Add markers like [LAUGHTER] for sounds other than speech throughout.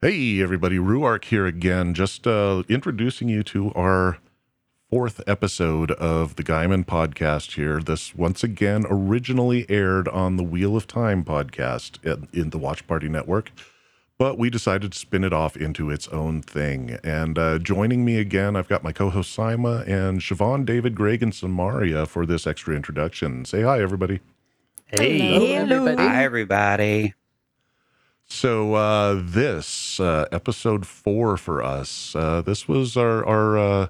Hey, everybody, Rhuarc here again, just uh, introducing you to our fourth episode of the Gaiman podcast here. This, once again, originally aired on the Wheel of Time podcast in, in the Watch Party Network, but we decided to spin it off into its own thing. And uh, joining me again, I've got my co host Saimma and Siobhan, David, Greg, and Samaria for this extra introduction. Say hi, everybody. Hey, Hello. everybody. Hi, everybody. So uh, this uh, episode four for us. Uh, this was our our uh,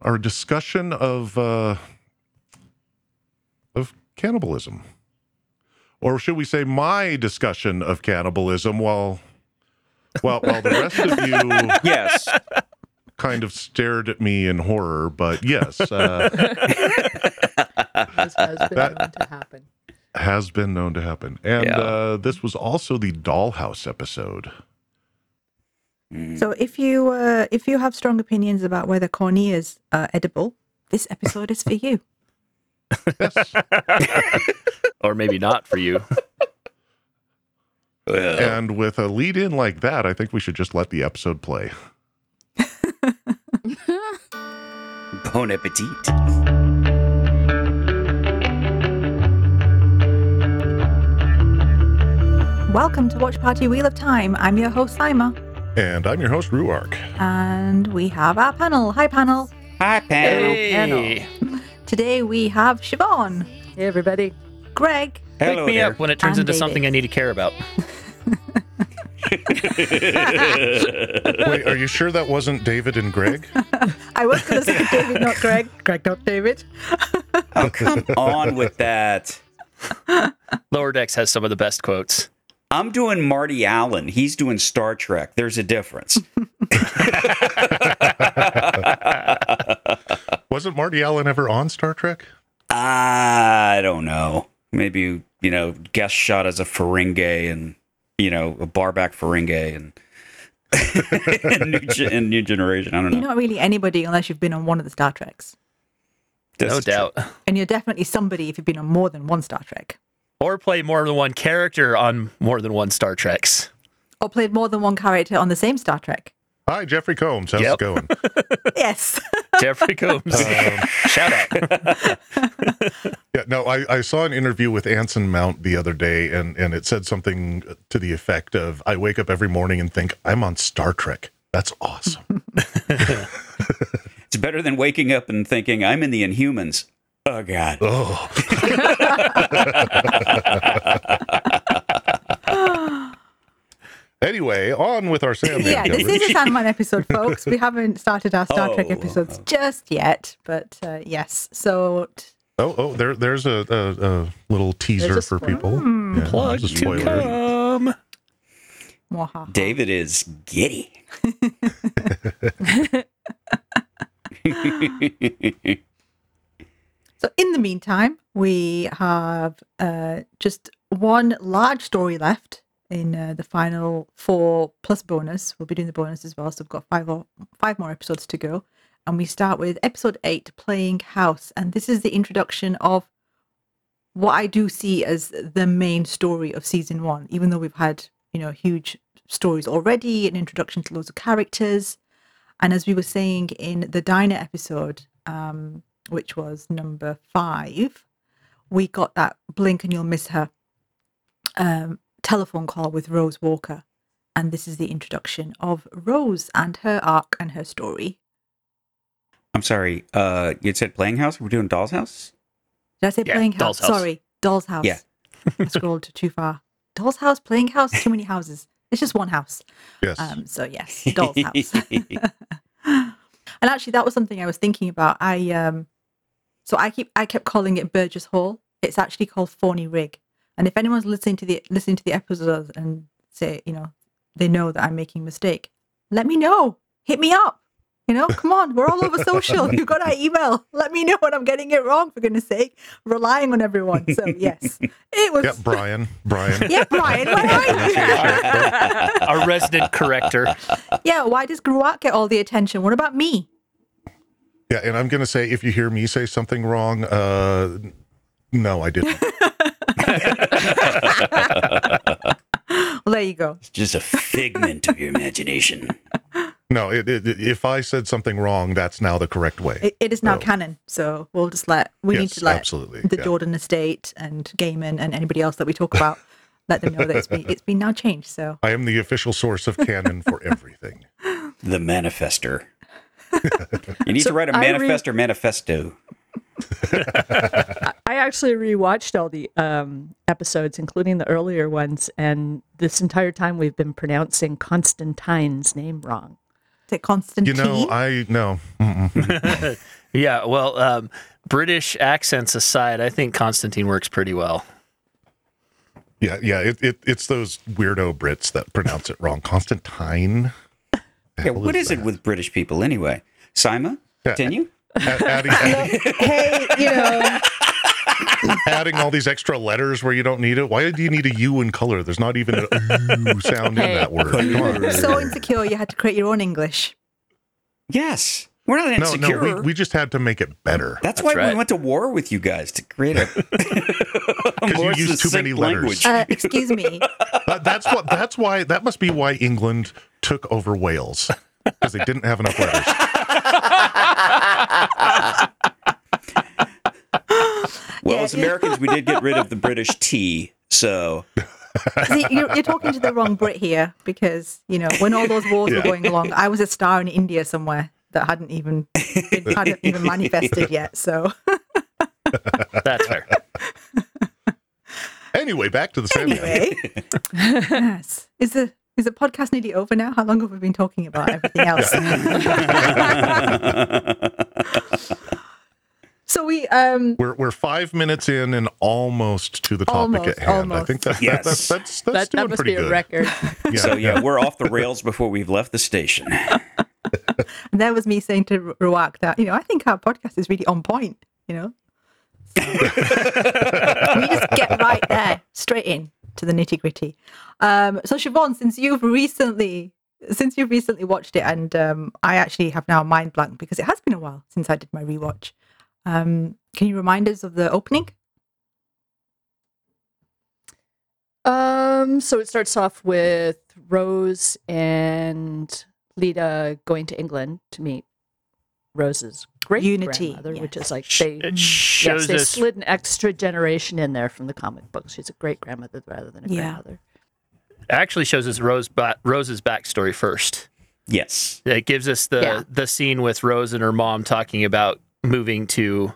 our discussion of uh, of cannibalism, or should we say, my discussion of cannibalism? While well, while the rest of you [LAUGHS] Yes. kind of stared at me in horror, but yes, uh, [LAUGHS] This has been That- to happen. Has been known to happen. And Yeah. uh, this was also the dollhouse episode. Mm. So if you uh, if you have strong opinions about whether corneas are edible, this episode is for you. [LAUGHS] Or maybe not for you. [LAUGHS] And with a lead in like that, I think we should just let the episode play. [LAUGHS] bon appetit. Welcome to Watch Party Wheel of Time. I'm your host Saimma, And I'm your host, Rhuarc. and we have our panel. Hi, panel. Hi, panel. Hey, Today we have Siobhan, Hey, everybody. Greg, Hello wake me there. up when it turns And into David. something I need to care about. [LAUGHS] Wait, are you sure that wasn't David and Greg? [LAUGHS] I was going to say [LAUGHS] David, not Greg. Greg, not David. oh, come on with that. Lower Decks has some of the best quotes. I'm doing Marty Allen. He's doing Star Trek. There's a difference. [LAUGHS] wasn't Marty Allen ever on Star Trek? I don't know. Maybe, you know, guest shot as a Ferengi and, you know, a barback Ferengi and, [LAUGHS] and, new, Ge- and New Generation. I don't know. You're not really anybody unless you've been on one of the Star Treks. This no is true. doubt. And you're definitely somebody if you've been on more than one Star Trek. Or play more than one character on more than one Star Treks. Or played more than one character on the same Star Trek. Hi, Jeffrey Combs. How's Yep. it going? [LAUGHS] Yes. [LAUGHS] Jeffrey Combs. Um, Shout out. [LAUGHS] yeah, no, I, I saw an interview with Anson Mount the other day, and, and it said something to the effect of I wake up every morning and think, I'm on Star Trek. That's awesome. It's better than waking up and thinking, I'm in the Inhumans. Oh, God. oh. [LAUGHS] anyway, on with our Sandman yeah, this coverage. is a Sandman episode, folks. We haven't started our Star Trek Oh. episodes just yet, but uh, yes. So, t- Oh, oh, there, there's a, a, a little teaser a for spoiler. people. Hmm. Yeah, Plug a to spoiler. come. David is giddy. [LAUGHS] [LAUGHS] so in the meantime, we have uh, just one large story left in uh, the final four plus bonus. We'll be doing the bonus as well, so we've got five or five more episodes to go. And we start with episode eight, playing house, and this is the introduction of what I do see as the main story of season one. Even though we've had you know huge stories already, an introduction to loads of characters, and as we were saying in the diner episode, um, which was number five, we got that blink and you'll miss her um, telephone call with Rose Walker. And this is the introduction of Rose and her arc and her story. I'm sorry. Uh, you said playing house? We're doing Doll's House? Did I say Yeah, playing house? Doll's House. Sorry, Doll's House. Yeah. I scrolled too far. Doll's House, playing house, too many houses. It's just one house. Yes. Um, so yes, Doll's House. [LAUGHS] [LAUGHS] and actually, that was something I was thinking about. I um, so I keep I kept calling it Burgess Hall. It's actually called Fawney Rig. And if anyone's listening to the listening to the episodes and say you know they know that I'm making a mistake, let me know. Hit me up. You know, come on, we're all over social. You've got our email. Let me know when I'm getting it wrong, for goodness sake. Relying on everyone. So yes, it was. yeah, Brian. Brian. [LAUGHS] Yeah, Brian, where are you? [LAUGHS] Our resident corrector. yeah, why does Rhuarc get all the attention? What about me? Yeah, and I'm going to say if you hear me say something wrong, uh, no, I didn't. [LAUGHS] Well, there you go. It's just a figment of your imagination. No, it, it, it- if I said something wrong, that's now the correct way. It, it is now Oh. canon, so we'll just let we need Yes, to let absolutely, the yeah. Jordan estate and Gaiman and anybody else that we talk about [LAUGHS] let them know that it's been it's been now changed. So I am the official source of canon for everything. The manifester. [LAUGHS] you need So to write a I re- or manifesto. [LAUGHS] I actually rewatched all the um, episodes, including the earlier ones, and this entire time we've been pronouncing Constantine's name wrong. is it Constantine? You know, I no. Mm-mm. [LAUGHS] Yeah, well, um, British accents aside, I think Constantine works pretty well. Yeah, yeah. It, it it's those weirdo Brits that pronounce it wrong. Constantine. Yeah, hell what is it with British people anyway? Simon, Yeah. continue. A- adding, [LAUGHS] adding, hey, you know, adding all these extra letters where you don't need it? Why do you need a U in color? There's not even a U sound in that word. Come on. so insecure you had to create your own English. Yes, we're not insecure. no, we, we just had to make it better. That's, That's why right. we went to war with you guys to create a, [LAUGHS] Because you more used too many succinct letters. Uh, excuse me. [LAUGHS] That- that's what. That's why. That must be why England took over Wales because they didn't have enough letters. [LAUGHS] well, Yeah, as. Americans, we did get rid of the British tea, So See, you're, you're talking to the wrong Brit here because you know when all those wars Yeah. were going along, I was a star in India somewhere that hadn't even been, hadn't even [LAUGHS] manifested yet. So That's fair. [LAUGHS] Anyway, back to the Sandman. anyway, yes, is the is the podcast nearly over now? How long have we been talking about everything else? [LAUGHS] so we um We're we're five minutes in and almost to the topic Almost, at hand. I think that, Yes. that, that's that's that's that, doing that must pretty be a good. record. Yeah, so yeah, we're off the rails before we've left the station. [LAUGHS] And there was me saying to Rhuarc that, you know, I think our podcast is really on point, you know. So, [LAUGHS] we just get right there, straight in to the nitty gritty. Um, so Siobhan, since you've recently since you've recently watched it and um, I actually have now mind blank because it has been a while since I did my rewatch. Um, can you remind us of the opening? Um, so it starts off with Rose and Lyta going to England to meet Rose's great Unity, grandmother, which is like Sh- they It yes, they us slid an extra generation in there from the comic book. She's a great grandmother rather than a Yeah. grandmother. actually shows us Rose ba- Rose's backstory first. Yes. It gives us the Yeah. the scene with Rose and her mom talking about moving to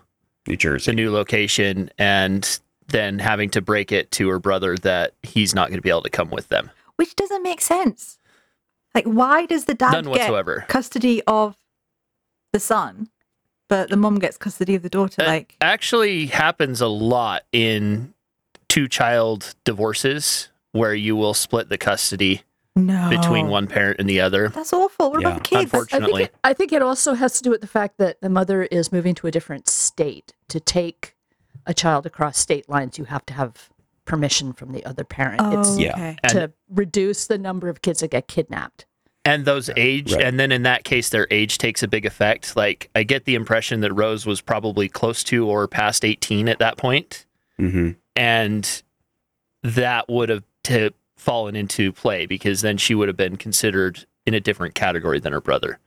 New Jersey. the new location and then having to break it to her brother that he's not going to be able to come with them. Which doesn't make sense. Like, why does the dad None get whatsoever. custody of the son, but the mom gets custody of the daughter? Uh, Like, Actually happens a lot in two child divorces where you will split the custody no. between one parent and the other. That's awful. What Yeah, about the kids? unfortunately. I think, it, I think it also has to do with the fact that the mother is moving to a different state. To take a child across state lines, you have to have permission from the other parent. Oh, It's Yeah. okay. And- to reduce the number of kids that get kidnapped. And those age right. and then in that case their age takes a big effect like i get the impression that rose was probably close to or past 18 at that point hmm and that would have t- fallen into play because then she would have been considered in a different category than her brother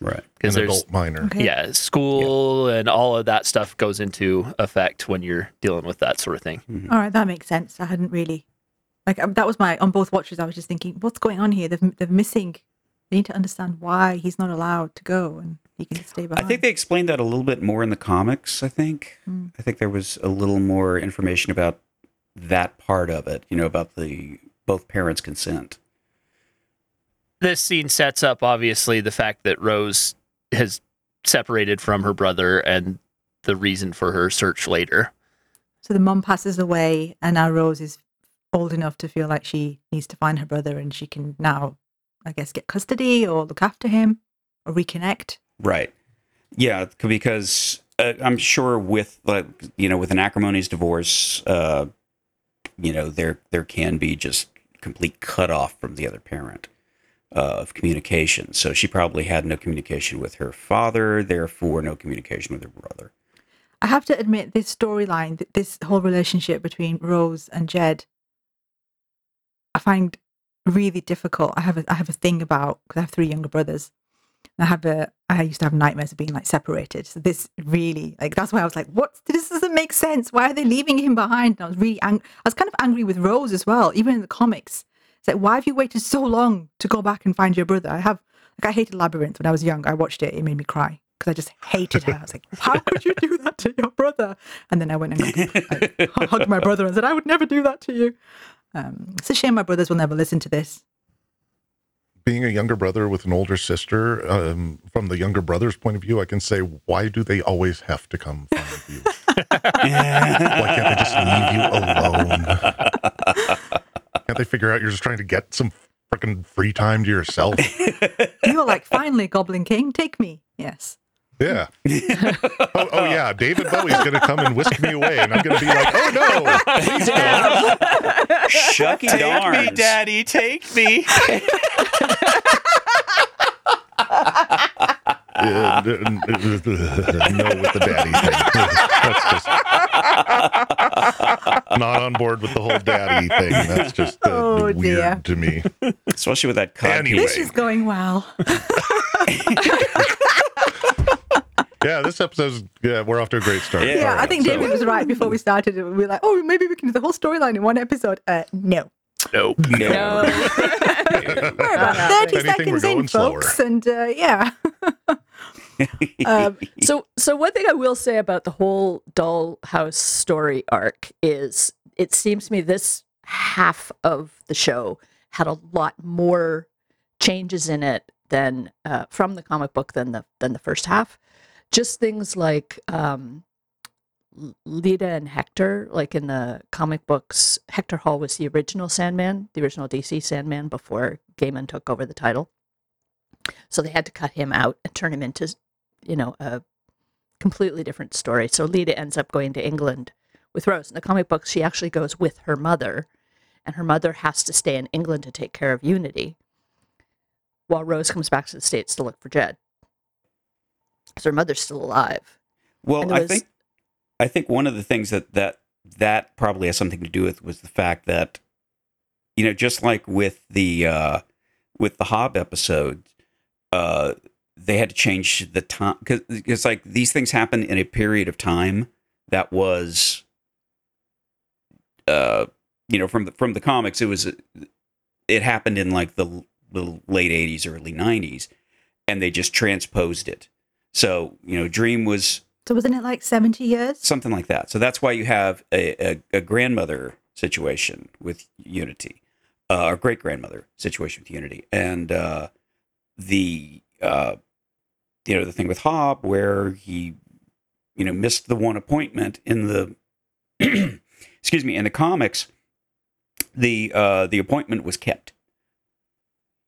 Right. An because there's adult minor. Okay. yeah school and all of that stuff goes into effect when you're dealing with that sort of thing All right, that makes sense. I hadn't really like um, that was my on both watches. I was just thinking, what's going on here? They've they're missing. They need to understand why he's not allowed to go and he can stay behind. I think they explained that a little bit more in the comics. I think. Hmm. I think there was a little more information about that part of it. You know, about the both parents' consent. this scene sets up obviously the fact that Rose has separated from her brother and the reason for her search later. so. The mom passes away, and now Rose is old enough to feel like she needs to find her brother, and she can now, I guess, get custody or look after him or reconnect. Right. Yeah, because uh, I'm sure with like you know with an acrimonious divorce, uh, you know there there can be just complete cutoff from the other parent uh, of communication. So she probably had no communication with her father, therefore no communication with her brother. I have to admit, this storyline, this whole relationship between Rose and Jed, I find really difficult. I have a I have a thing about because I have three younger brothers. I have a I used to have nightmares of being like separated. So this really like that's why I was like, what? This doesn't make sense. Why are they leaving him behind? And I was really angry. I was kind of angry with Rose as well, even in the comics. It's like, why have you waited so long to go back and find your brother? I have like I hated Labyrinth when I was young. I watched it. It made me cry because I just hated her. I was like, [LAUGHS] how could you do that to your brother? And then I went and I [LAUGHS] hugged my brother and said, I would never do that to you. Um, it's a shame my brothers will never listen to this. Being a younger brother with an older sister, um, from the younger brother's point of view, I can say, why do they always have to come find [LAUGHS] you? why can't they just leave you alone? Can't they figure out you're just trying to get some freaking free time to yourself? [LAUGHS] You were like, finally, Goblin King, take me. Yes. Yeah. oh, oh, yeah. David Bowie's going to come and whisk me away, and I'm going to be like, oh no, please don't. Shucky Take darns. me, Daddy, take me. Uh, n- n- no with the daddy thing. [LAUGHS] That's just not on board with the whole daddy thing. That's just uh, Oh, weird dear. to me. Especially with that cod Anyway. This is going well. [LAUGHS] Yeah, this episode's yeah, we're off to a great start. Yeah. Yeah, I think So- David was right before we started. We were like, oh, maybe we can do the whole storyline in one episode. Uh, no. Nope. No. [LAUGHS] We're about Uh, 30 anything, seconds in, going slower. folks. And uh, yeah. Um, [LAUGHS] so, so one thing I will say about the whole Dollhouse story arc is, it seems to me this half of the show had a lot more changes in it than uh, from the comic book than the than the first half. Just things like um, Lyta and Hector, like in the comic books, Hector Hall was the original Sandman, the original DC Sandman before Gaiman took over the title. So they had to cut him out and turn him into, you know, a completely different story. So Lyta ends up going to England with Rose. In the comic books, she actually goes with her mother, and her mother has to stay in England to take care of Unity, while Rose comes back to the States to look for Jed. So her mother's still alive. Well, there I think I think one of the things that that that probably has something to do with was the fact that you know just like with the uh with the Hob episode uh they had to change the time because like these things happen in a period of time that was uh you know from the from the comics it was it happened in like the, the late 80s early 90s and they just transposed it so you know dream was So wasn't it like 70 years? something like that. So that's why you have a, a, a grandmother situation with Unity, uh, or great grandmother situation with Unity, and uh, the uh, you know the thing with Hob where he you know missed the one appointment in the [CLEARS THROAT] excuse me in the comics. The uh, the appointment was kept.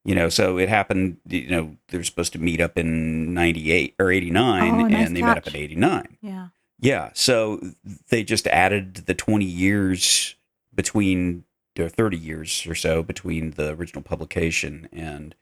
You know, so it happened. You know, they're supposed to meet up in '98 or '89, Oh, nice and they met up catch. at '89. Yeah. Yeah, so they just added the 20 years between or 30 years or so between the original publication and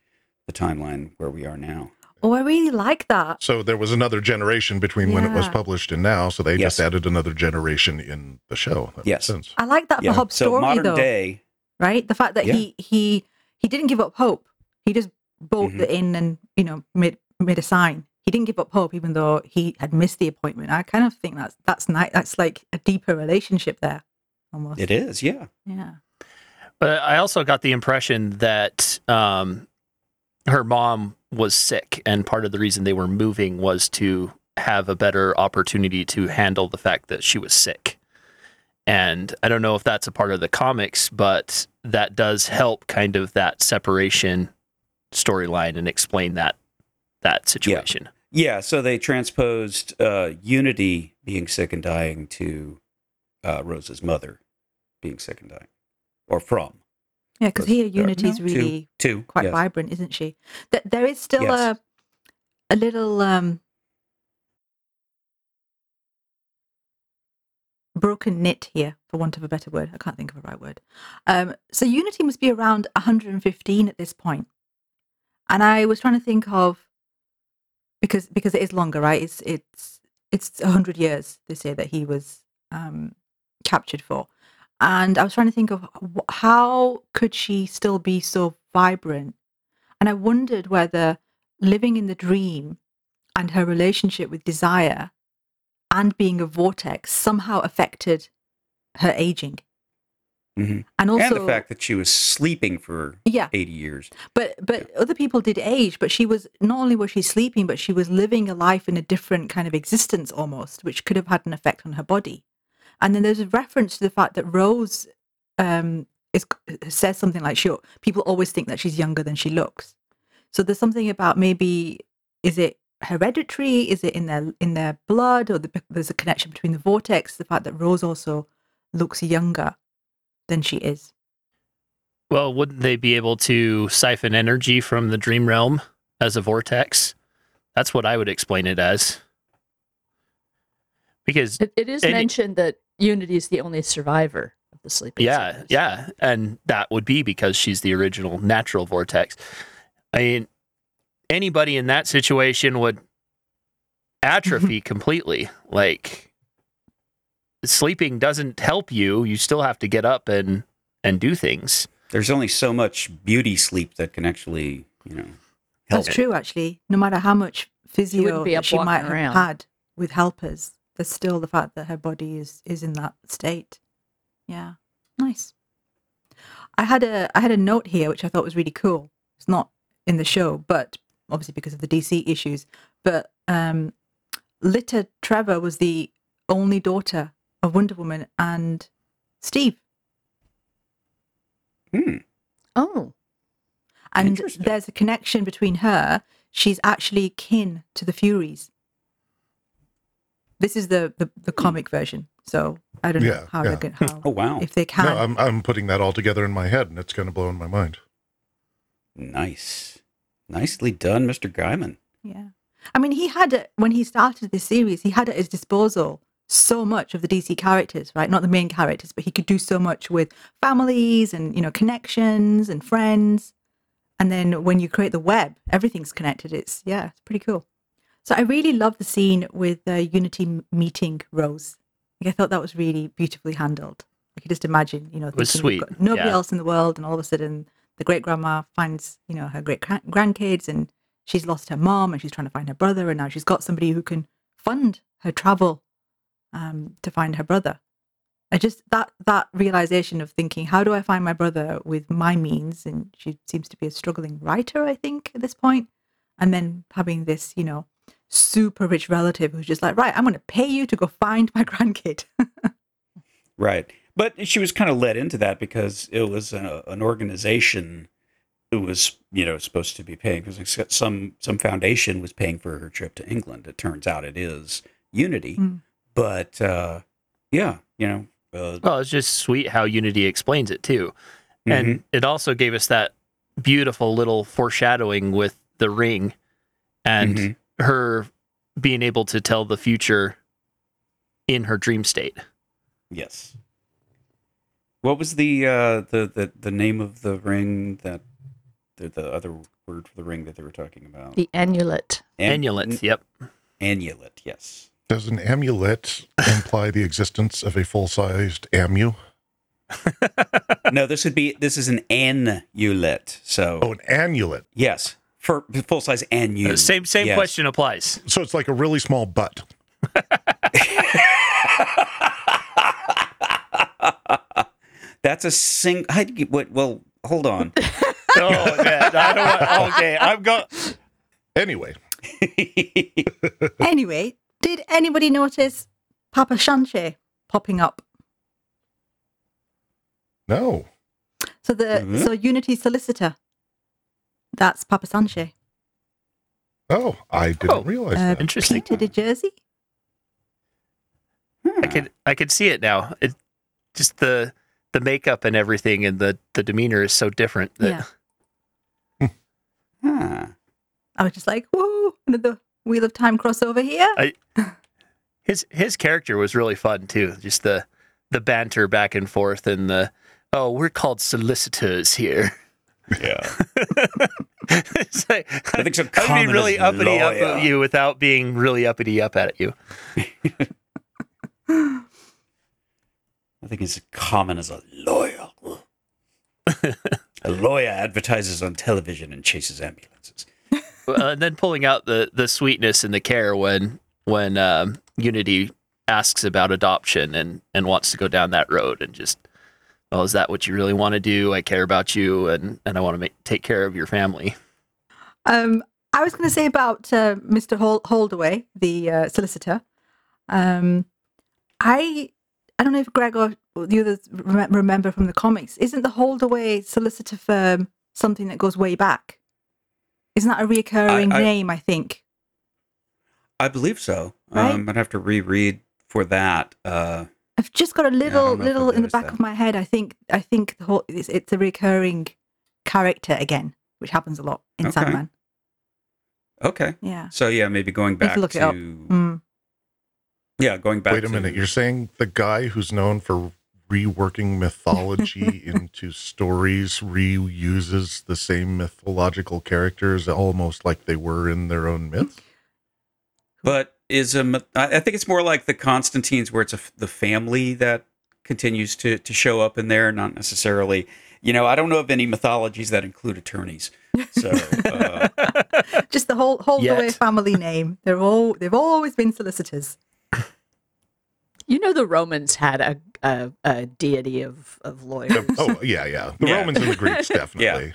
the timeline where we are now. Oh, I really like that. So there was another generation between when it was published and now, so they Yes. just added another generation in the show. That Yes. makes sense. I like that yeah. for Hob's so story, modern though. day, right? The fact that Yeah. he he he didn't give up hope. He just bought Mhm. the inn and you know made made a sign. He didn't give up hope, even though he had missed the appointment. I kind of think that's that's nice. That's like a deeper relationship there, almost. it is, yeah. Yeah. But I also got the impression that um, her mom was sick, and part of the reason they were moving was to have a better opportunity to handle the fact that she was sick. And I don't know if that's a part of the comics, but that does help kind of that separation storyline and explain that that situation. Yeah, yeah so they transposed uh, Unity being sick and dying to uh, Rose's mother being sick and dying, or from. Yeah, because here Unity's no, really Two, quite yes. vibrant, isn't she? Th- there is still Yes. a a little um broken knit here, for want of a better word. I can't think of a right word. Um, so Unity must be around 115 at this point, and I was trying to think of because because it is longer, right? It's it's it's 100 years this year that he was um, captured for. and I was trying to think of how could she still be so vibrant, and I wondered whether living in the dream and her relationship with desire and being a vortex somehow affected her aging, Mhm. and also and the fact that she was sleeping for yeah, 80 years. but but other people did age, but she was not only was she sleeping, but she was living a life in a different kind of existence almost, which could have had an effect on her body. And then there's a reference to the fact that Rose um, is says something like, "She people always think that she's younger than she looks." So there's something about maybe is it hereditary? Is it in their in their blood, or the, there's a connection between the vortex, the fact that Rose also looks younger than she is. Well, wouldn't they be able to siphon energy from the dream realm as a vortex? That's what I would explain it as. Because It, it is Any- mentioned that Unity is the only survivor of the sleeping. yeah, sickness. yeah, and that would be because she's the original natural vortex. I mean, anybody in that situation would atrophy [LAUGHS] completely. Like sleeping doesn't help you. You still have to get up and and do things. There's only so much beauty sleep that can actually, you know, help. That's true, actually. No matter how much physio wouldn't be that she might have around. had with helpers, there's still the fact that her body is is in that state. Yeah, nice. I had a I had a note here which I thought was really cool. It's not in the show, but obviously because of the DC issues. But um, Lyta Trevor was the only daughter of Wonder Woman and Steve. Hmm. Oh, And there's a connection between her. She's actually kin to the Furies. This is the the, the comic version. So I don't know how yeah. they're [LAUGHS] going how Oh, wow. if they can. No, I'm I'm putting that all together in my head, and it's going to blow in my mind. Nice. Nicely done, Mr. Gaiman. yeah. I mean, he had it when he started this series. He had at his disposal so much of the DC characters, right? Not the main characters, but he could do so much with families and you know connections and friends. And then when you create the web, everything's connected. It's yeah, it's pretty cool. So I really love the scene with uh, Unity meeting Rose. Like, I thought that was really beautifully handled. I could just imagine, you know, was sweet, nobody yeah. else in the world, and all of a sudden the great grandma finds, you know, her great grandkids and she's lost her mom, and she's trying to find her brother, and now she's got somebody who can fund her travel um, to find her brother. I just that that realization of thinking, how do I find my brother with my means? And she seems to be a struggling writer, I think, at this point. And then having this, you know, super rich relative who's just like, right, I'm going to pay you to go find my [LAUGHS] grandkid. Right. But she was kind of led into that because it was a, an organization who was, you know, supposed to be paying because some some foundation was paying for her trip to England. It turns out it is Unity, Mm. but uh, yeah, you know, uh, Well, it's just sweet how Unity explains it too. And it also gave us that beautiful little foreshadowing with the ring and Mhm. her being able to tell the future in her dream state. yes. What was the uh, the the the name of the ring that the the other word for the ring that they were talking about? the amulet. Am- Amulet. Yep. Amulet. Yes. Does an amulet imply the existence of a full-sized amu? [LAUGHS] no, this would be this is an anulet. So Oh, an annulet. yes, for full size anu. Uh, Same same Yes. question applies. So it's like a really small butt. [LAUGHS] That's a sing. I, what, well, hold on. [LAUGHS] Oh, man, I don't want, okay, I've got. Anyway, [LAUGHS] anyway, did anybody notice Papa Shanche popping up? no. So the Mhm. so Unity solicitor. That's Papa Sanche. Oh, I didn't Oh, realize Uh, that. Interesting. Peter de Jersey. I could I could see it now. It just the the makeup and everything and the the demeanor is so different. That, Yeah. [LAUGHS] Huh. I was just like, whoa, another Wheel of Time crossover here. I- [LAUGHS] his his character was really fun too. Just the the banter back and forth and the oh we're called solicitors here. Yeah. [LAUGHS] it's like, I think so. I'd be really as uppity up at you without being really uppity up at you. Think it's as common as a lawyer. a lawyer advertises on television and chases ambulances. [LAUGHS] uh, and then pulling out the the sweetness and the care when when um, Unity asks about adoption and and wants to go down that road and just well is that what you really want to do I care about you and and I want to make, take care of your family Um, I was going to say about uh, Mr. Hol- Holdaway, the uh, solicitor. Um, I I don't know if Greg or the others remember from the comics. Isn't the Holdaway solicitor firm something that goes way back? Isn't that a reoccurring I- name? I think. I believe so. Right? Um, I'd have to reread for that. Uh, I've just got a little don't know if I little in the back that. of my head. I think I think the whole it's, it's a recurring character again, which happens a lot in Okay. Sandman. okay. Yeah. So yeah, maybe going back to. Mm. Yeah, going back. Wait a minute. You're saying the guy who's known for reworking mythology [LAUGHS] into stories reuses the same mythological characters almost like they were in their own myths? But is a myth- I I think it's more like the Constantines, where it's a f the family that continues to to show up in there, not necessarily. You know, I don't know of any mythologies that include attorneys. So uh, [LAUGHS] Just the whole Holdaway Yet. family name. They're all they've always been solicitors. You know, the Romans had a a, a deity of of lawyers. oh, [LAUGHS] yeah, yeah. The Yeah. Romans and the Greeks [LAUGHS] definitely. Yeah.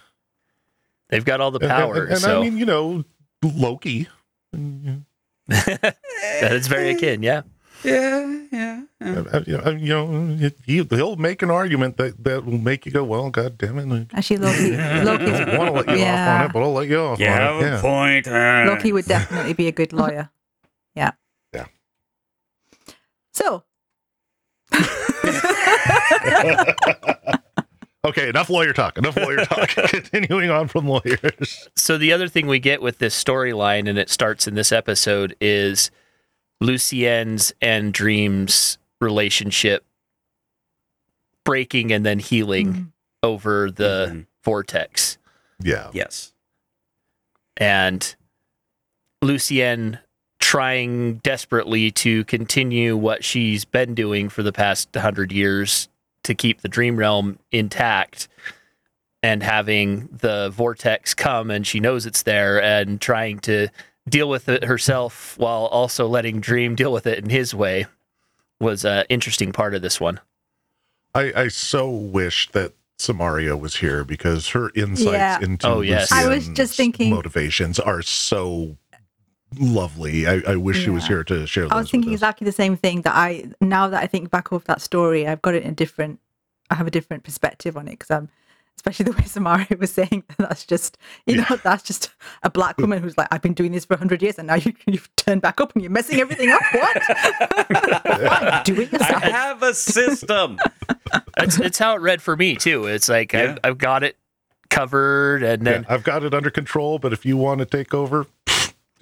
they've got all the And- and- power And, and so I mean, you know, Loki. [LAUGHS] That is very akin yeah yeah, yeah, yeah. uh, You know, you know, he, he'll make an argument that, that will make you go, well, God damn it. Actually, Loki I Loki's, don't want to let you off on yeah, it, but I'll let you off You on have it. a Yeah. point. uh, Loki would definitely be a good lawyer. Yeah. Yeah. So [LAUGHS] okay, enough lawyer talk. Enough lawyer talk. [LAUGHS] Continuing on from lawyers. so the other thing we get with this storyline and it starts in this episode is Lucienne's and Dream's relationship breaking and then healing mm, over the Mhm. vortex Yeah. Yes. and Lucienne trying desperately to continue what she's been doing for the past 100 years to keep the dream realm intact and having the vortex come and she knows it's there and trying to deal with it herself while also letting dream deal with it in his way was an interesting part of this one I, I so wish that Samaria was here because her insights Yeah. into Oh, yes. I was just Lucienne's thinking- motivations are so lovely. I, I wish she was here to share those. I was thinking with us. exactly the same thing. That I now that I think back over that story, I've got it in a different. I have a different perspective on it because I'm, especially [LAUGHS] the way Samari was saying that that's just you know [LAUGHS] that's just a black woman who's like I've been doing this for hundred years and now you [LAUGHS] you've turned back up and you're messing everything up. What? Why? Do it I have a system. it's, it's how it read for me too it's like Yeah. I've, I've got it covered and then Yeah, I've got it under control, but if you want to take over,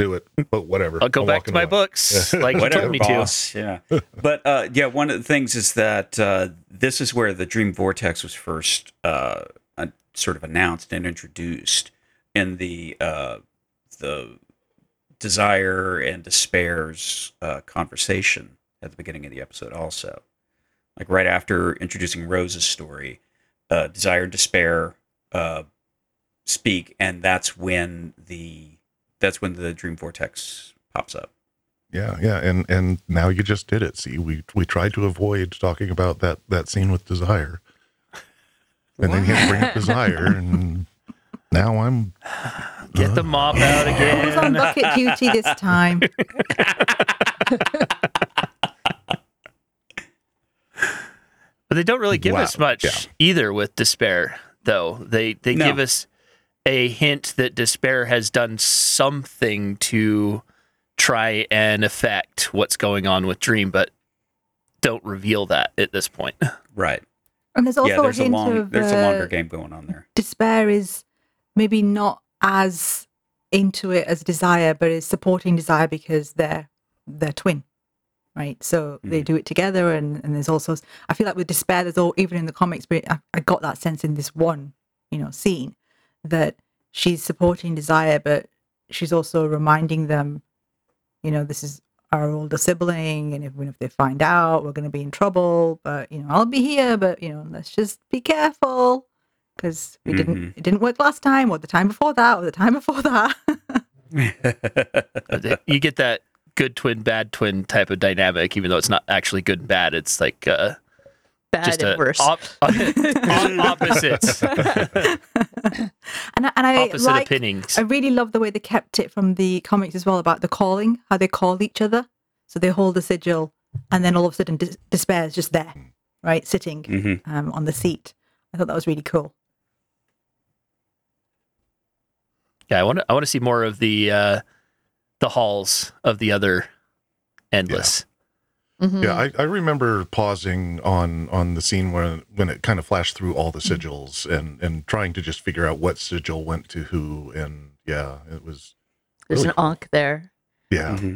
do it. But whatever. I'll go I'm back to my away. books like you Whatever, told me to boss. Yeah. But uh, yeah, one of the things is that uh, this is where the Dream Vortex was first uh, uh, sort of announced and introduced in the uh, the desire and despair's uh, conversation at the beginning of the episode. Also, like right after introducing Rose's story, uh, desire and despair uh, speak, and that's when the that's when the Dream Vortex pops up. Yeah, yeah, and and now you just did it. See, we we tried to avoid talking about that that scene with desire, and then you had to bring up desire, and now I'm Get the uh, mop out again. Who's on bucket duty this time? But they don't really give Wow. us much Yeah. either with despair, though. They they No. give us a hint that despair has done something to try and affect what's going on with Dream, but don't reveal that at this point. Right. And there's also yeah, there's a a, hint long of there's a longer uh, game going on there. despair is maybe not as into it as desire, but is supporting desire because they're they're twin, right? So they Mhm. do it together, and and there's also I feel like with despair, there's all even in the comics, but I, I got that sense in this one, you know, scene that she's supporting desire, but she's also reminding them, you know, this is our older sibling, and even if they find out, we're going to be in trouble. But you know, I'll be here. But you know, let's just be careful because we didn't. Mhm. It didn't work last time, or the time before that, or the time before that. [LAUGHS] you get that good twin, bad twin type of dynamic, even though it's not actually good and bad. It's like uh, Bad just and a worse. op- [LAUGHS] op- [LAUGHS] opposites, and I, and I opposite like. opinions. I really love the way they kept it from the comics as well about the calling, how they call each other. So they hold the sigil, and then all of a sudden, Des- Despair is just there, right, sitting hmm um, on the seat. I thought that was really cool. Yeah, I want to. I want to see more of the uh, the halls of the other endless. Mhm. Yeah, I, I remember pausing on on the scene when when it kind of flashed through all the sigils and and trying to just figure out what sigil went to who and yeah, it was There's really an cool. ankh there. yeah, hmm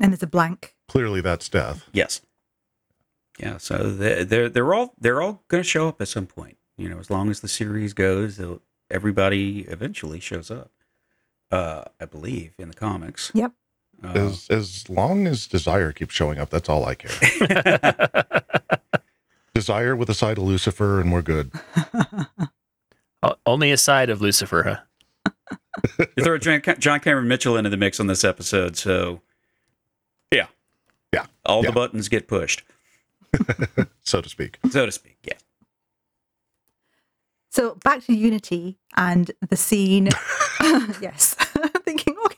And it's a blank. clearly that's death. Yes. Yeah. So they- they're they're all they're all going to show up at some point. You know, as long as the series goes, everybody eventually shows up. Uh, I believe in the comics. Yep. Uh, As as long as desire keeps showing up, that's all I care. [LAUGHS] desire with a side of Lucifer and we're good. Only a side of Lucifer, huh? you throw John, John Cameron Mitchell into the mix on this episode, so yeah, Yeah. all Yeah. the buttons get pushed, [LAUGHS] So to speak. so to speak. Yeah. So back to Unity and the scene. [LAUGHS] yes.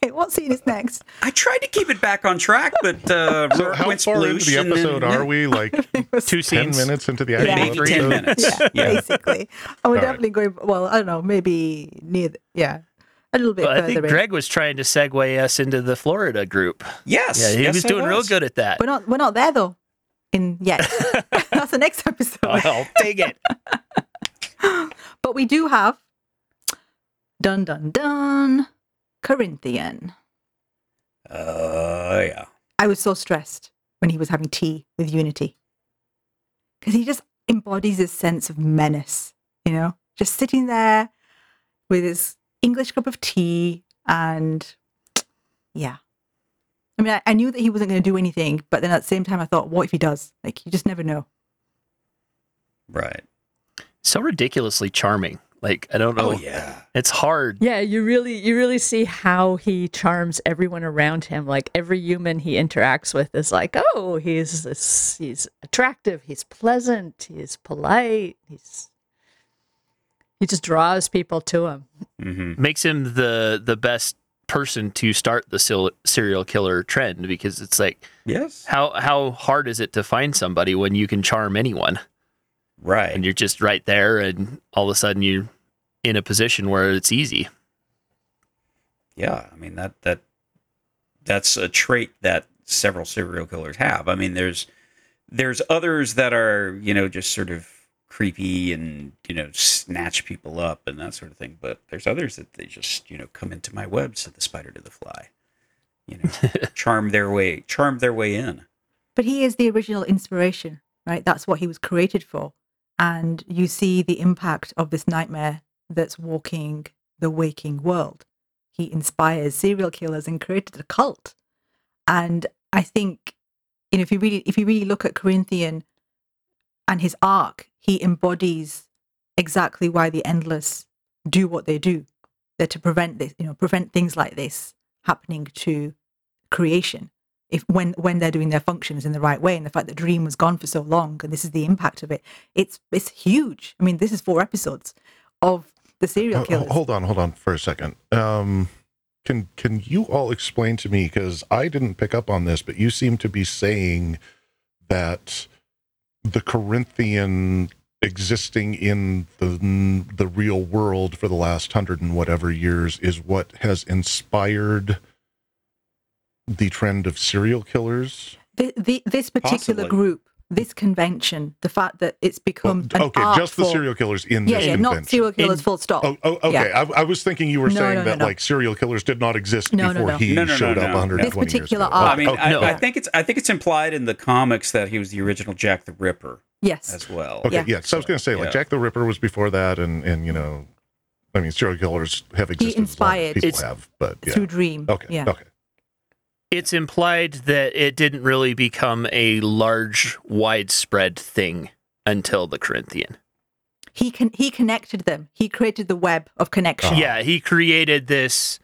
Thinking, okay, what scene is next? I tried to keep it back on track, but uh, So Rhuarc how went far into the sploosh and then- episode are we? [LAUGHS] Like [LAUGHS] It was- Two ten scenes. minutes into the Yeah. actual Maybe ten episode? minutes. yeah, Yeah. basically. And we're All right. definitely going, well, I don't know, maybe near, the, yeah, a little bit Well, I further think in. Greg was trying to segue us into the Florida group. Yes. Yeah, he yes, was I doing real good at that. We're not, we're not there though, in yet. [LAUGHS] That's the next episode. Well, dang it. But we do have dun dun dun Corinthian. Uh, yeah. I was so stressed when he was having tea with Unity because he just embodies this sense of menace, you know, just sitting there with his English cup of tea and yeah. I mean, I, I knew that he wasn't going to do anything, but then at the same time, I thought, what if he does? Like, you just never know. Right. So ridiculously charming. Like I don't know. Oh yeah. It's hard. Yeah, you really you really see how he charms everyone around him. Like every human he interacts with is like, oh, he's this, he's attractive, he's pleasant, he's polite, he's he just draws people to him. hmm Makes him the the best person to start the sil- serial killer trend because it's like Yes. how how hard is it to find somebody when you can charm anyone Right. and you're just right there and all of a sudden you're in a position where it's easy. Yeah, I mean that that that's a trait that several serial killers have. I mean, there's there's others that are you know just sort of creepy and you know snatch people up and that sort of thing. But there's others that they just you know come into my web, said the spider to the fly. You know, [LAUGHS] charm their way, charm their way in. But he is the original inspiration, right? That's what he was created for. And you see the impact of this nightmare that's walking the waking world. He inspires serial killers and created a cult. And I think, you know, if you really if you really look at Corinthian and his arc, he embodies exactly why the endless do what they do. They're to prevent this, you know, prevent things like this happening to creation if when when they're doing their functions in the right way and the fact that dream was gone for so long and this is the impact of it it's it's huge i mean this is four episodes of the serial Ho- ho- killers Hold on, hold on for a second. Um, can can you all explain to me because I didn't pick up on this, but you seem to be saying that the Corinthian existing in the the real world for the last hundred and whatever years is what has inspired the trend of serial killers. the, the, this particular Possibly. group this convention the fact that it's become an okay, art just the serial killers in yeah this yeah convention. not serial killers In- full stop Oh, oh okay. Yeah. I, I was thinking you were No, saying no, no, that no. like serial killers did not exist No, no, before no. he No, no, no, showed no, up no. 120 This years particular ago. art- I mean, okay. I, no. I think it's I think it's implied in the comics that he was the original Jack the Ripper yes as well. Okay, Yeah. yeah. So I was going to say, like Yeah. Jack the Ripper was before that, and and you know, I mean, serial killers have existed as long as inspired- people It's- have, but yeah. through dream Okay, yeah okay. It's implied that it didn't really become a large, widespread thing until the Corinthian. He can he connected them. He created the web of connection. Yeah, he created this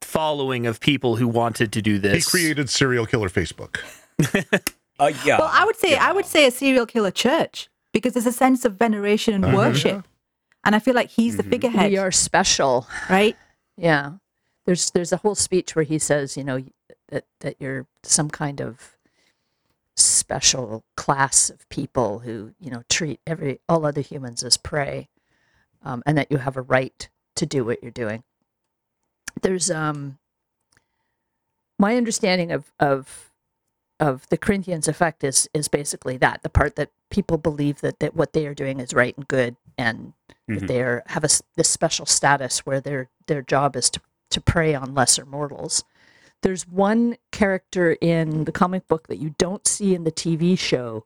following of people who wanted to do this. He created serial killer Facebook. [LAUGHS] Uh, yeah. Well, I would say I would say a serial killer church because there's a sense of veneration and Uh-huh. worship, and I feel like he's the Mhm. figurehead, We are special. right? Yeah. There's there's a whole speech where he says, you know, that that you're some kind of special class of people who, you know, treat every all other humans as prey, um, and that you have a right to do what you're doing. There's um my understanding of of of the Corinthians effect is is basically that the part that people believe that, that what they are doing is right and good and that Mhm. they are have a this special status where their their job is to to prey on lesser mortals. There's one character in the comic book that you don't see in the TV show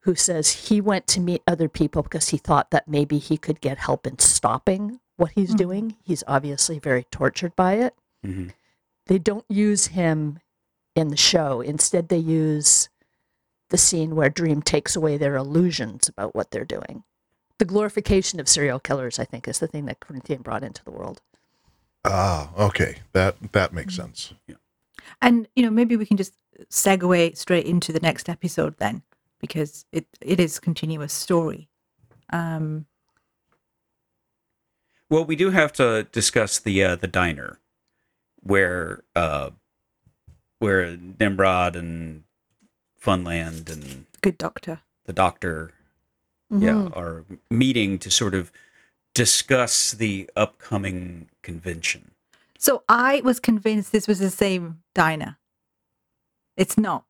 who says he went to meet other people because he thought that maybe he could get help in stopping what he's Mhm. doing. He's obviously very tortured by it. Mhm. They don't use him in the show. Instead, they use the scene where Dream takes away their illusions about what they're doing. The glorification of serial killers, I think, is the thing that Corinthian brought into the world. Ah, okay. That that makes sense. Yeah. And you know, maybe we can just segue straight into the next episode then, because it it is continuous story. Um, Well, we do have to discuss the uh, the diner, where uh, where Nimrod and Funland and good doctor. the Doctor, Mhm. yeah, are meeting to sort of discuss the upcoming convention. So I was convinced this was the same diner. It's not,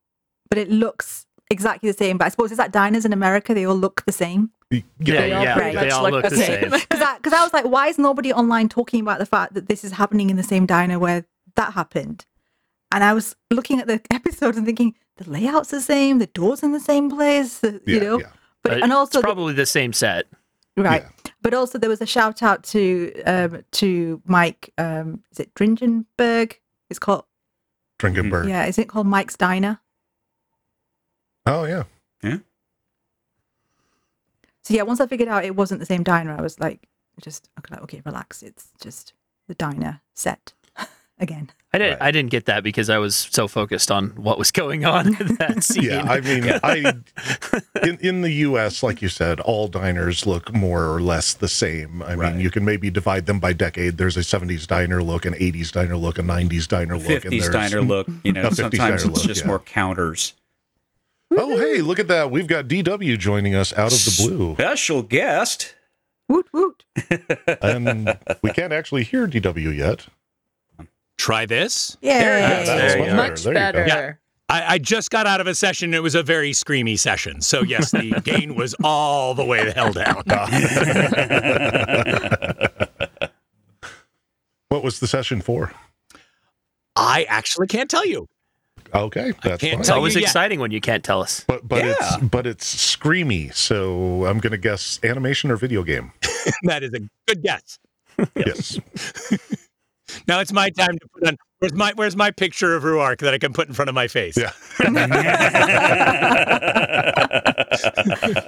but it looks exactly the same. But I suppose is that diners in America? They all look the same. Yeah, They yeah, pretty they all look look the the same. [LAUGHS] same. Because I, 'cause I was like, why is nobody online talking about the fact that this is happening in the same diner where that happened? And I was looking at the [LAUGHS] episode and thinking the layout's the same, the doors in the same place, the- you Yeah, know. yeah. But Uh, and also it's the- probably the same set. Right. Yeah. But also there was a shout out to um, to Mike. Um, is it Dringenberg? It's called Dringenberg. yeah. Is it called Mike's Diner? Oh yeah. yeah. So yeah, once I figured out it wasn't the same diner, I was like, just okay, okay, relax. It's just the diner set again. I didn't. Right. I didn't get that because I was so focused on what was going on in that [LAUGHS] scene. Yeah, I mean, [LAUGHS] I in, in the U.S., like you said, all diners look more or less the same. I Right. mean, you can maybe divide them by decade. There's a '70s diner look, an '80s diner look, a '90s diner look, and Fifties there's diner look, you [LAUGHS] know, sometimes it's look, just yeah. more counters. Oh, hey, look at that! We've got DW joining us out of the blue, Special guest. Woot woot. and we can't actually hear DW yet. Try this. Yeah. Yeah, that's There you much go. Much There you go. better. Yeah. I, I just got out of a session. It was a very screamy session. So yes, the [LAUGHS] gain was all the way the hell down. [LAUGHS] what was the session for? I actually can't tell you. Okay, that's can't fine. it's always exciting when you can't tell us. But but Yeah. it's but it's screamy. So I'm gonna guess animation or video game. [LAUGHS] that is a good guess. Yes. Now it's my time to put on. Where's my Where's my picture of Rhuarc that I can put in front of my face? Yeah.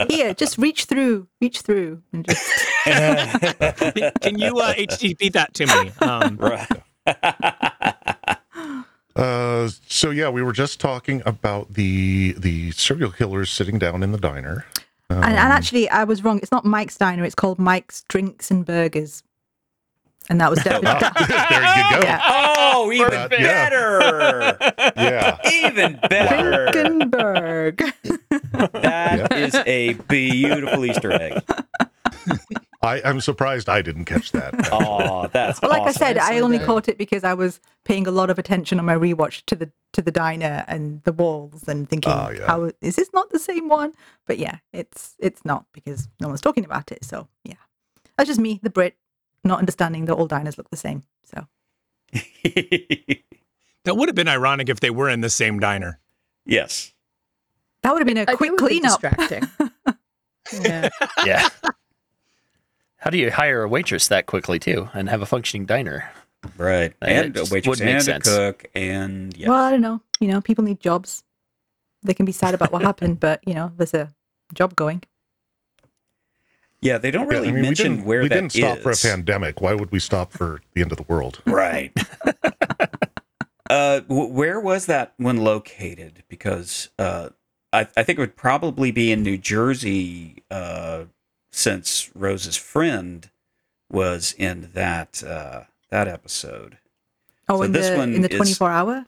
Here, just reach through, reach through, and just [LAUGHS] Can you uh, HTTP that to me? Um, [LAUGHS] Right. [LAUGHS] Uh, so yeah, we were just talking about the the serial killers sitting down in the diner. Um, and, and actually, I was wrong. It's not Mike's Diner. It's called Mike's Drinks and Burgers, and that was [LAUGHS] oh, definitely [LAUGHS] there you go. Yeah. Oh, even Perfect. Better. [LAUGHS] Yeah. Even better. Drinkenberg. That is a beautiful Easter egg. I, I'm surprised I didn't catch that. Oh, that's Well, like I said, I so only good. caught it because I was paying a lot of attention on my rewatch to the to the diner and the walls and thinking, Oh, yeah. how is this not the same one? But yeah, it's it's not because no one's talking about it. So yeah, that's just me, the Brit, not understanding that all diners look the same. So [LAUGHS] that would have been ironic if they were in the same diner. yes. that would have been a I quick it would cleanup. Distracting. [LAUGHS] yeah. Yeah. [LAUGHS] How do you hire a waitress that quickly too and have a functioning diner? right. And a just waitress wouldn't make and a cook and yeah. Well, I don't know. You know, people need jobs. They can be sad about what happened, but you know, there's a job going. Yeah, they don't Yeah, really I mean, we mention didn't, where we that didn't stop for a pandemic. Why would we stop for the end of the world? [LAUGHS] Right. [LAUGHS] uh, w- where was that one located? Because uh, I, I think it would probably be in New Jersey, uh, since Rose's friend was in that uh, that episode. Oh, So in this the one in the 24 hour,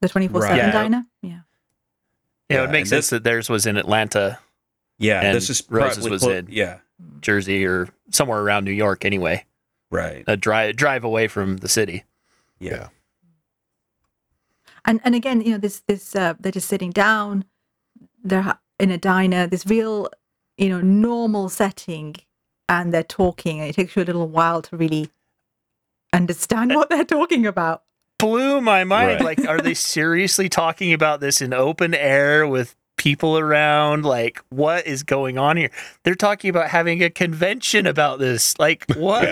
the twenty four seven diner. Yeah. Yeah, it would make and sense this- that theirs was in Atlanta, Yeah, And this is Rose's probably was clo- in- Yeah, Jersey, or somewhere around New York. Anyway, right. a drive drive away from the city. Yeah, And and again, you know, this this uh, they're just sitting down. They're in a diner. This real, you know, normal setting, and they're talking. And it takes you a little while to really understand what they're talking about. Blew my mind. Right. Like, are they seriously talking about this in open air with people around? Like, what is going on here? They're talking about having a convention about this. Like, [LAUGHS] what?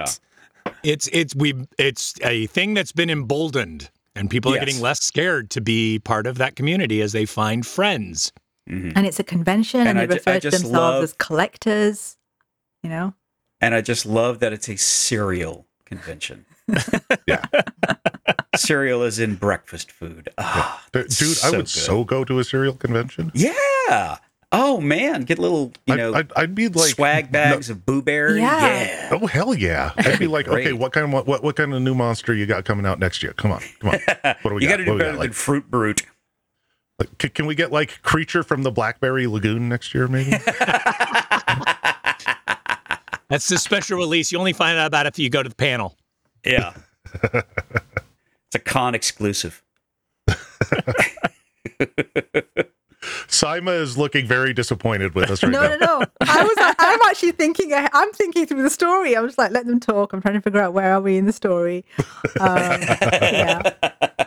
Yeah. It's it's we it's a thing that's been emboldened, and people are getting less scared to be part of that community as they find friends. Mhm. And it's a convention, and, And they I refer I to just themselves love- as collectors. You know, and I just love that it's a serial convention. [LAUGHS] Yeah. cereal is in breakfast food. Ah, Dude, that's I would good. so go to a cereal convention. Yeah. Oh man, get little you know I'd, I'd be like swag bags of Boo Berry. Yeah. Yeah. Oh hell yeah! [LAUGHS] I'd be like, okay, what kind of what what kind of new monster you got coming out next year? Come on, come on. [LAUGHS] What do we you got? got to do What do we better got? than Like, Fruit Brute. like, can, can we get like creature from the Blackberry Lagoon next year? Maybe. That's the special release. You only find out about it if you go to the panel. Yeah. [LAUGHS] it's a con exclusive. [LAUGHS] Saimma is looking very disappointed with us right no, now. no, no. I was. I'm actually thinking. I'm thinking through the story. I'm just like, let them talk. I'm trying to figure out where are we in the story. Um, yeah,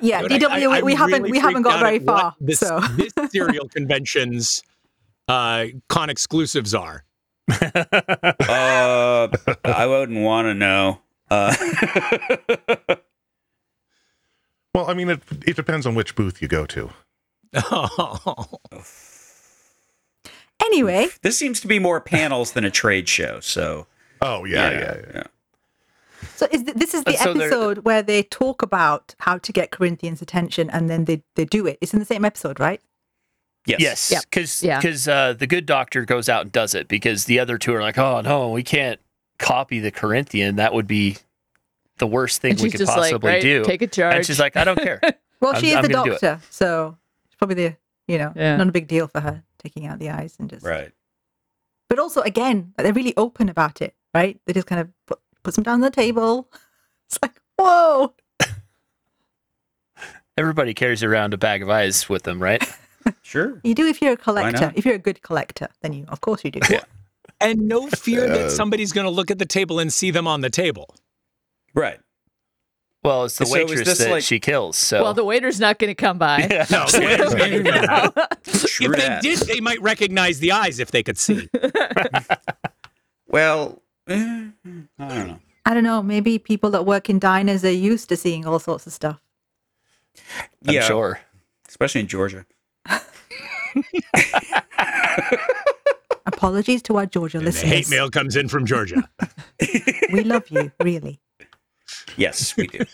yeah. [LAUGHS] But DW, I- I- we, I'm we haven't really we haven't got very far. This, so this serial conventions uh, con exclusives are. Uh, I wouldn't want to know. Uh, [LAUGHS] Well, I mean, it it depends on which booth you go to. Oh, [LAUGHS] anyway, this seems to be more panels than a trade show. So Oh yeah, yeah, yeah. so is th- this is the Uh, so episode where they talk about how to get Corinthians' attention, and then they they do it. It's in the same episode, right? yes, Yes, Yep. because Yeah. uh, the good doctor goes out and does it because the other two are like, oh no, we can't copy the Corinthian. That would be the worst thing we she's could just possibly like, right, do. take a charge. and she's like, I don't care. [LAUGHS] Well, I'm- she is I'm the gonna do doctor, so it's probably the you know Yeah. not a big deal for her taking out the eyes and just. right. But also, again, they're really open about it, right? They just kind of put puts them down on the table. [LAUGHS] It's like, whoa. [LAUGHS] Everybody carries around a bag of eyes with them, right? Sure. You do if you're a collector. If you're a good collector, then you, of course, you do. Yeah. and no fear Uh, that somebody's going to look at the table and see them on the table. Right. Well, it's the So waitress that like- she kills. So well, the waiter's not going to come by. Yeah. No, [LAUGHS] the waiter's not gonna do that. True if they did, they might recognize the eyes if they could see. [LAUGHS] Well, eh, I don't know. I don't know. Maybe people that work in diners are used to seeing all sorts of stuff. I'm yeah, sure. especially in Georgia. Apologies to our Georgia And the hate mail comes in from Georgia. [LAUGHS] We love you, really. Yes, we do.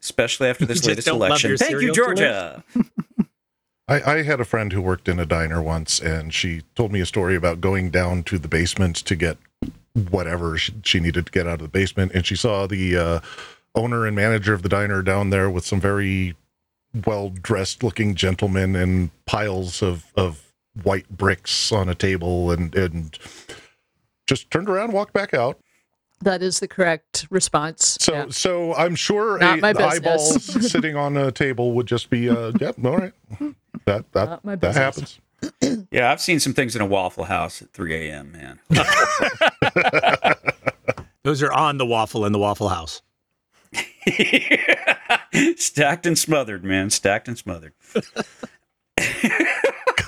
Especially after this latest election. Thank you, Georgia. [LAUGHS] I, I had a friend who worked in a diner once, and she told me a story about going down to the basement to get whatever she, she needed to get out of the basement, and she saw the uh, owner and manager of the diner down there with some very well dressed looking gentlemen and piles of of white bricks on a table, and and just turned around, walked back out. That is the correct response. So Yeah. so I'm sure Not a, my the business. eyeballs [LAUGHS] sitting on a table would just be uh, yep, all right. That that Not my that happens. [CLEARS THROAT] Yeah, I've seen some things in a Waffle House at 3 a.m., man. [LAUGHS] [LAUGHS] Those are on the waffle in the Waffle House. Stacked and smothered, man. Stacked and smothered.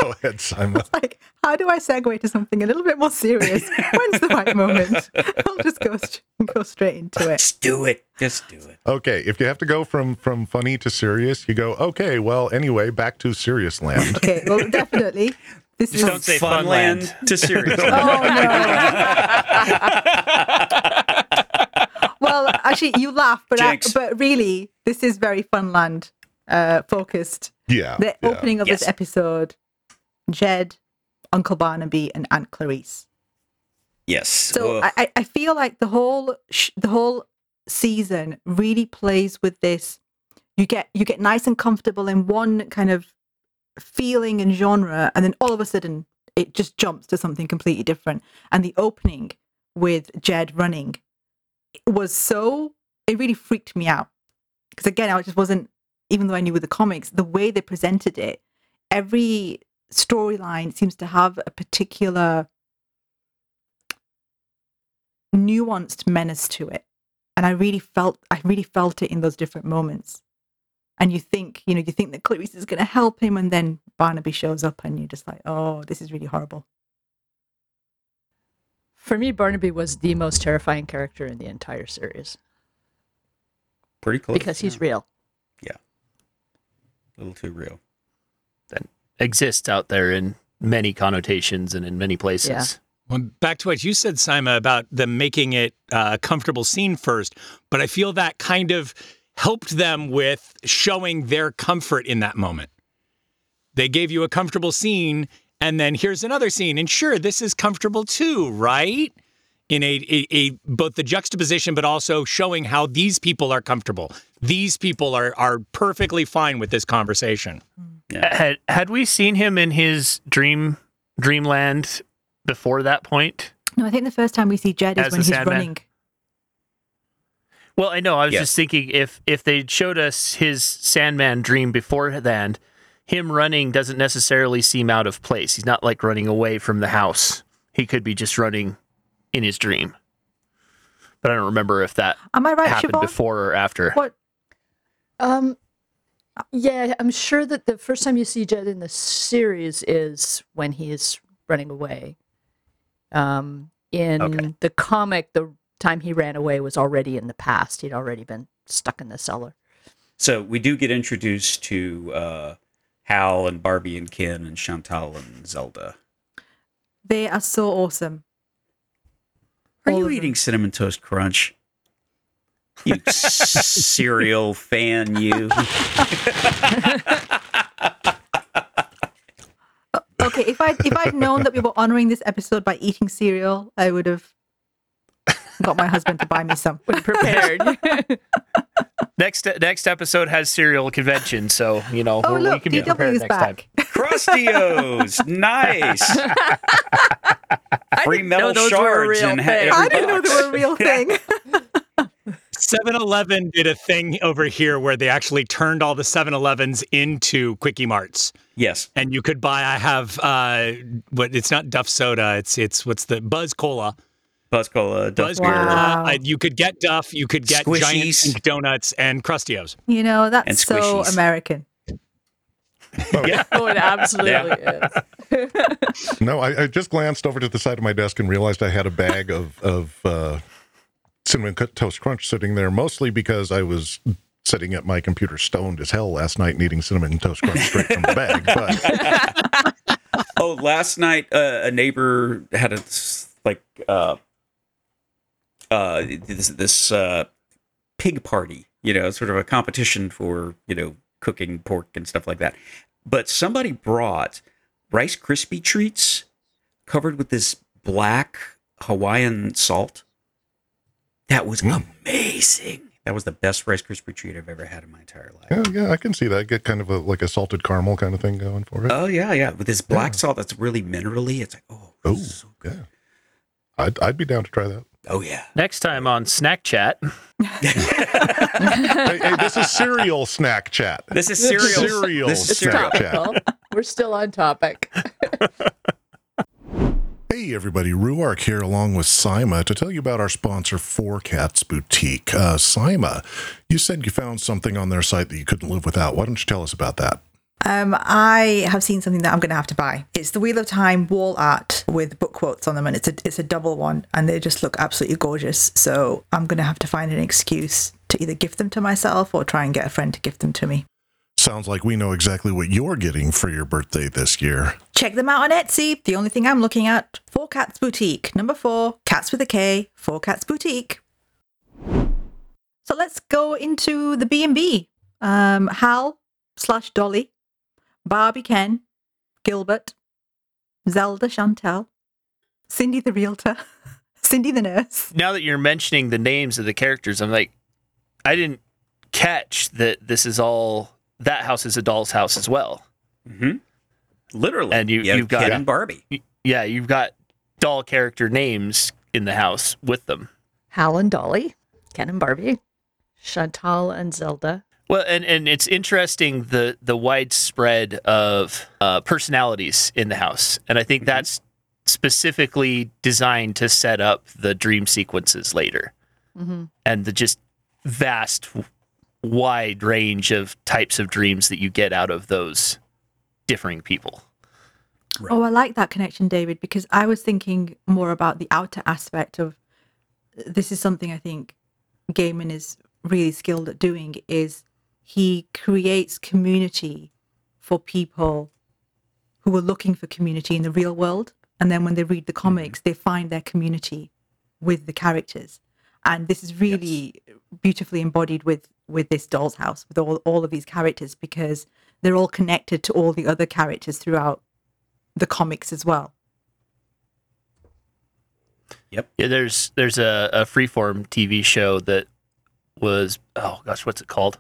Go ahead, Simon. like, how do I segue to something a little bit more serious? When's the right moment? [LAUGHS] I'll just go st- go straight into it. Just do it. Just do it. Okay, if you have to go from from funny to serious, you go. Okay, well, anyway, back to serious land. Okay, well, definitely. This Just is don't say Funland Funland. to serious. [LAUGHS] Oh no. [LAUGHS] well, actually, you laugh, but I, but really, this is very Funland uh, focused. Yeah, The yeah. opening of Yes. this episode, Jed, Uncle Barnaby, and Aunt Clarice. yes. So Ugh. I, I- I feel like the whole sh- the whole season really plays with this. You get you get nice and comfortable in one kind of feeling and genre, and then all of a sudden it just jumps to something completely different. And the opening with Jed running was so it really freaked me out because again I just wasn't even though I knew with the comics the way they presented it. Every storyline seems to have a particular nuanced menace to it and i really felt i really felt it in those different moments and you think you know you think that clarice is going to help him and then barnaby shows up and you're just like oh this is really horrible For me, Barnaby was the most terrifying character in the entire series Pretty close. because he's real. yeah. a little too real. Exists out there in many connotations and in many places. Yeah. Well, back to what you said, Saimma, about them making it uh, a comfortable scene first, but I feel that kind of helped them with showing their comfort in that moment. They gave you a comfortable scene, and then here's another scene, and sure, this is comfortable too, right? In a, a, a both the juxtaposition, but also showing how these people are comfortable. These people are are perfectly fine with this conversation. Yeah. Had had we seen him in his dream dreamland before that point? no i think the first time we see jed is when he's Sandman? running Well, I know. I was Yes. just thinking if if they showed us his Sandman dream before beforehand, him running doesn't necessarily seem out of place. He's not like running away from the house. He could be just running in his dream. But I don't remember if that am i right happened Siobhan? before or after. what Um, yeah, I'm sure that the first time you see Jed in the series is when he is running away. Um, in Okay. the comic, the time he ran away was already in the past. He'd already been stuck in the cellar. So we do get introduced to uh, Hal and Barbie and Ken and Chantal and Zelda. they are so awesome Are All you eating cinnamon toast crunch? You cereal fan, you. [LAUGHS] okay if i if i'd known that we were honoring this episode by eating cereal i would have got my husband to buy me some Prepared. [LAUGHS] Next next episode has cereal convention, so you know oh we- we look can be prepared dw's next back time. Krusty-O's, [LAUGHS] nice. Free metal those shards real in thing. i didn't know box. they were a real thing 7-Eleven did a thing over here where they actually turned all the 7-Elevens into Kwik-E-Marts. Yes, and you could buy. I have uh, what? It's not Duff Soda. It's it's what's the Buzz Cola. Buzz Cola, Duff Buzz Cola. Wow. I, you could get Duff. You could get giant Squishees. pink donuts and Krusty-O's. you know that's so squishies. american Yeah. [LAUGHS] oh, it absolutely is. [LAUGHS] No, I, I just glanced over to the side of my desk and realized I had a bag of of uh, cinnamon toast crunch sitting there, mostly because I was sitting at my computer stoned as hell last night and eating cinnamon toast crunch straight from the bag. But [LAUGHS] Oh, last night uh, a neighbor had a like uh, uh, this this uh, pig party. You know, sort of a competition for you know cooking pork and stuff like that. But somebody brought Rice Krispie treats covered with this black Hawaiian salt. That was Mm. amazing. That was the best Rice Krispie treat I've ever had in my entire life. yeah, yeah, I can see that. Get kind of a like a salted caramel kind of thing going for it. Oh yeah, yeah. With this black Yeah. salt that's really minerally. It's like oh, Oh, so good. yeah. I'd I'd be down to try that. Oh yeah. Next time on Snack Chat, [LAUGHS] hey, hey, this is cereal snack chat. This is cereal. Cereal This is It's cereal. snack chat. We're still on topic. [LAUGHS] Hey everybody, Rhuarc here along with Saimma to tell you about our sponsor, Four Cats Boutique. Uh, Saimma, you said you found something on their site that you couldn't live without. Why don't you tell us about that? Um, I have seen something that I'm going to have to buy. It's the Wheel of Time wall art with book quotes on them, and it's a it's a double one, and they just look absolutely gorgeous. So I'm going to have to find an excuse to either gift them to myself or try and get a friend to gift them to me. Sounds like we know exactly what you're getting for your birthday this year. Check them out on Etsy. The only thing I'm looking at: Four Cats Boutique, number four, Cats with a K, Four Cats Boutique. So let's go into the B and B. Um, Hal slash Dolly, Barbie Ken, Gilbert, Zelda Chantel, Cindy the realtor, [LAUGHS] Cindy the nurse. Now that you're mentioning the names of the characters, I'm like, I didn't catch that this is all that house is a doll's house as well. Mm-hmm. Literally, And you- have you've got- Ken and Barbie. Yeah, you've got doll character names in the house with them. Hal and Dolly, Ken and Barbie, Chantal and Zelda. Well, and, and it's interesting the the widespread of uh, personalities in the house, and I think that's specifically designed to set up the dream sequences later, Mm-hmm. and the just vast, wide range of types of dreams that you get out of those differing people. Right. Oh, I like that connection, David, because I was thinking more about the outer aspect of this is something I think Gaiman is really skilled at doing is he creates community for people who are looking for community in the real world. And then when they read the mm-hmm. comics, they find their community with the characters. And this is really beautifully embodied with with this doll's house, with all, all of these characters, because they're all connected to all the other characters throughout the comics as well. Yep yeah, there's there's a, a freeform TV show that was oh gosh, what's it called?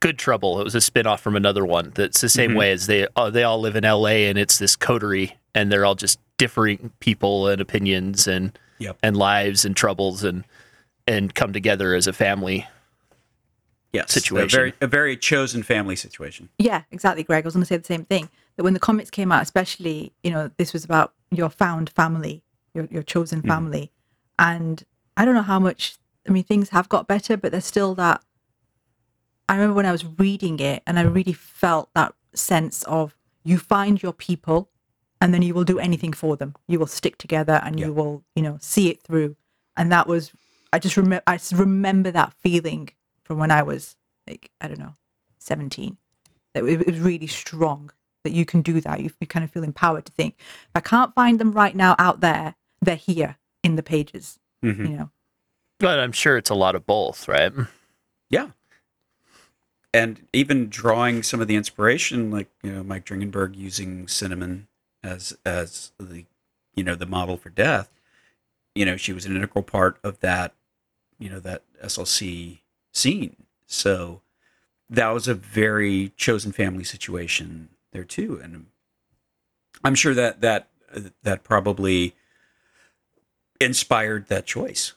Good Trouble. It was a spin-off from another one that's the same Mhm. way as they uh, they all live in LA and it's this coterie and they're all just differing people and opinions and Yep. and lives and troubles and and come together as a family. Yes, situation. A very, a very chosen family situation. Yeah, exactly, Greg. I was going to say the same thing. That when the comics came out, especially, you know, this was about your found family, your your chosen Mhm. family, and I don't know how much. I mean, things have got better, but there's still that. I remember when I was reading it, and I really felt that sense of you find your people, and then you will do anything for them. You will stick together, and Yeah. you will, you know, see it through. And that was, I just remember, I s- remember that feeling from when I was like, I don't know, seventeen that it it was really strong that you can do that. You, you kind of feel empowered to think, if I can't find them right now out there, they're here in the pages, Mhm. you know. But I'm sure it's a lot of both, right? Yeah. And even drawing some of the inspiration, like you know, Mike Dringenberg using cinnamon as as the you know the model for death. You know, she was an integral part of that. You know that SLC scene. So that was a very chosen family situation there too, and I'm sure that that that probably inspired that choice.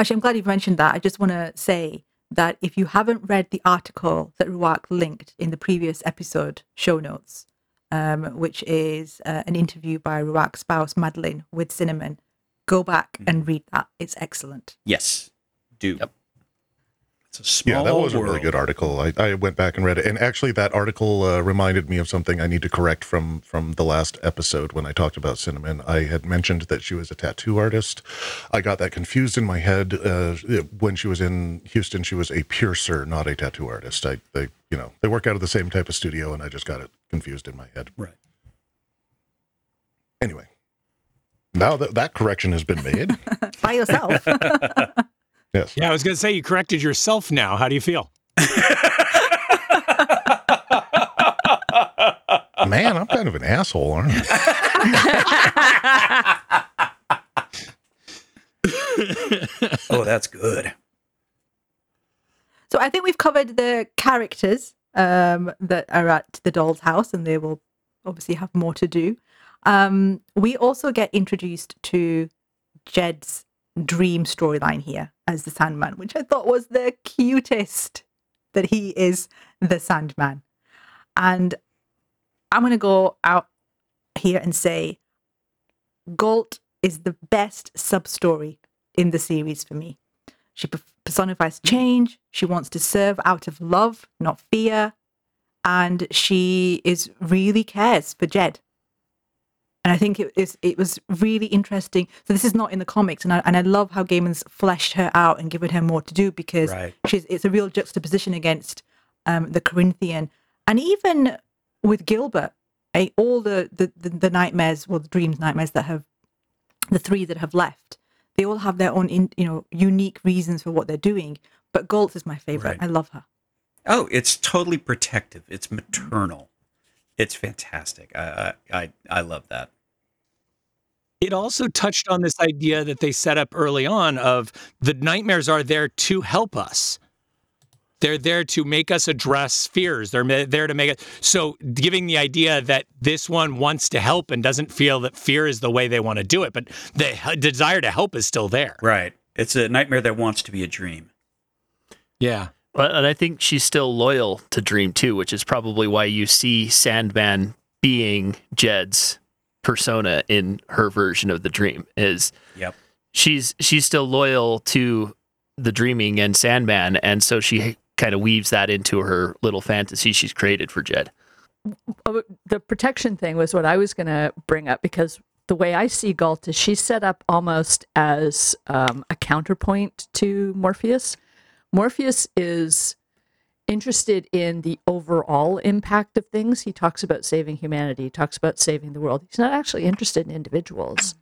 Actually, I'm glad you've mentioned that. I just want to say that if you haven't read the article that Rhuarc linked in the previous episode show notes, um, which is uh, an interview by Rhuarc's spouse, Madelyn, with Cinnamon, go back and read that. It's excellent. Yes, do. Yep. It's a small Yeah, that was a really good article. I, I went back and read it, and actually, that article uh, reminded me of something I need to correct from from the last episode when I talked about Cinnamon. I had mentioned that she was a tattoo artist. I got that confused in my head. Uh, when she was in Houston, she was a piercer, not a tattoo artist. I, they, you know, they work out of the same type of studio, and I just got it confused in my head. Right. Anyway, now that that correction has been made, [LAUGHS] By yourself. [LAUGHS] yes, Yeah, I was going to say you corrected yourself now. How do you feel? [LAUGHS] man, I'm kind of an asshole, aren't I? oh, that's good. So I think we've covered the characters um, that are at the doll's house, and they will obviously have more to do. Um, we also get introduced to Jed's dream storyline here as the Sandman, which I thought was the cutest that he is the Sandman. And I'm going to go out here and say Gault is the best sub story in the series for me. She personifies change. She wants to serve out of love, not fear. and she is really cares for Jed. And I think it is it was really interesting. So this is not in the comics, and I and I love how Gaiman's fleshed her out and given her more to do because Right. she's it's a real juxtaposition against um, the Corinthian, and even with Gilbert, eh, all the, the the the nightmares, well, the dreams, nightmares that have the three that have left, they all have their own in, you know unique reasons for what they're doing. But Gault is my favorite. Right. I love her. Oh, it's totally protective. It's maternal. It's fantastic. I I I, I love that. It also touched on this idea that they set up early on of the nightmares are there to help us. They're there to make us address fears. They're ma- there to make it so giving the idea that this one wants to help and doesn't feel that fear is the way they want to do it, but the h- desire to help is still there. Right. It's a nightmare that wants to be a dream. Yeah. But and I think she's still loyal to Dream too, which is probably why you see Sandman being Jed's persona in her version of the dream. Is Yep. she's she's still loyal to the dreaming and Sandman, and so she kind of weaves that into her little fantasy she's created for Jed. Oh, the protection thing was what I was going to bring up because the way I see Gault is she's set up almost as um, a counterpoint to Morpheus. Morpheus is interested in the overall impact of things. He talks about saving humanity, he talks about saving the world. He's not actually interested in individuals.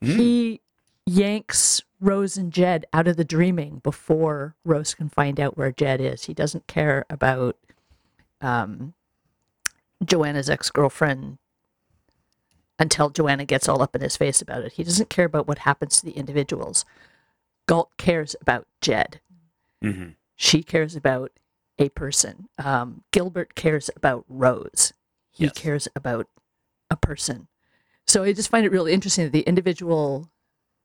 He yanks Rose and Jed out of the dreaming before Rose can find out where Jed is. He doesn't care about um, Joanna's ex girlfriend until Joanna gets all up in his face about it. He doesn't care about what happens to the individuals. Gault cares about Jed. Hmm She cares about a person. Um, Gilbert cares about Rose. He Yes. cares about a person. So I just find it really interesting that the individual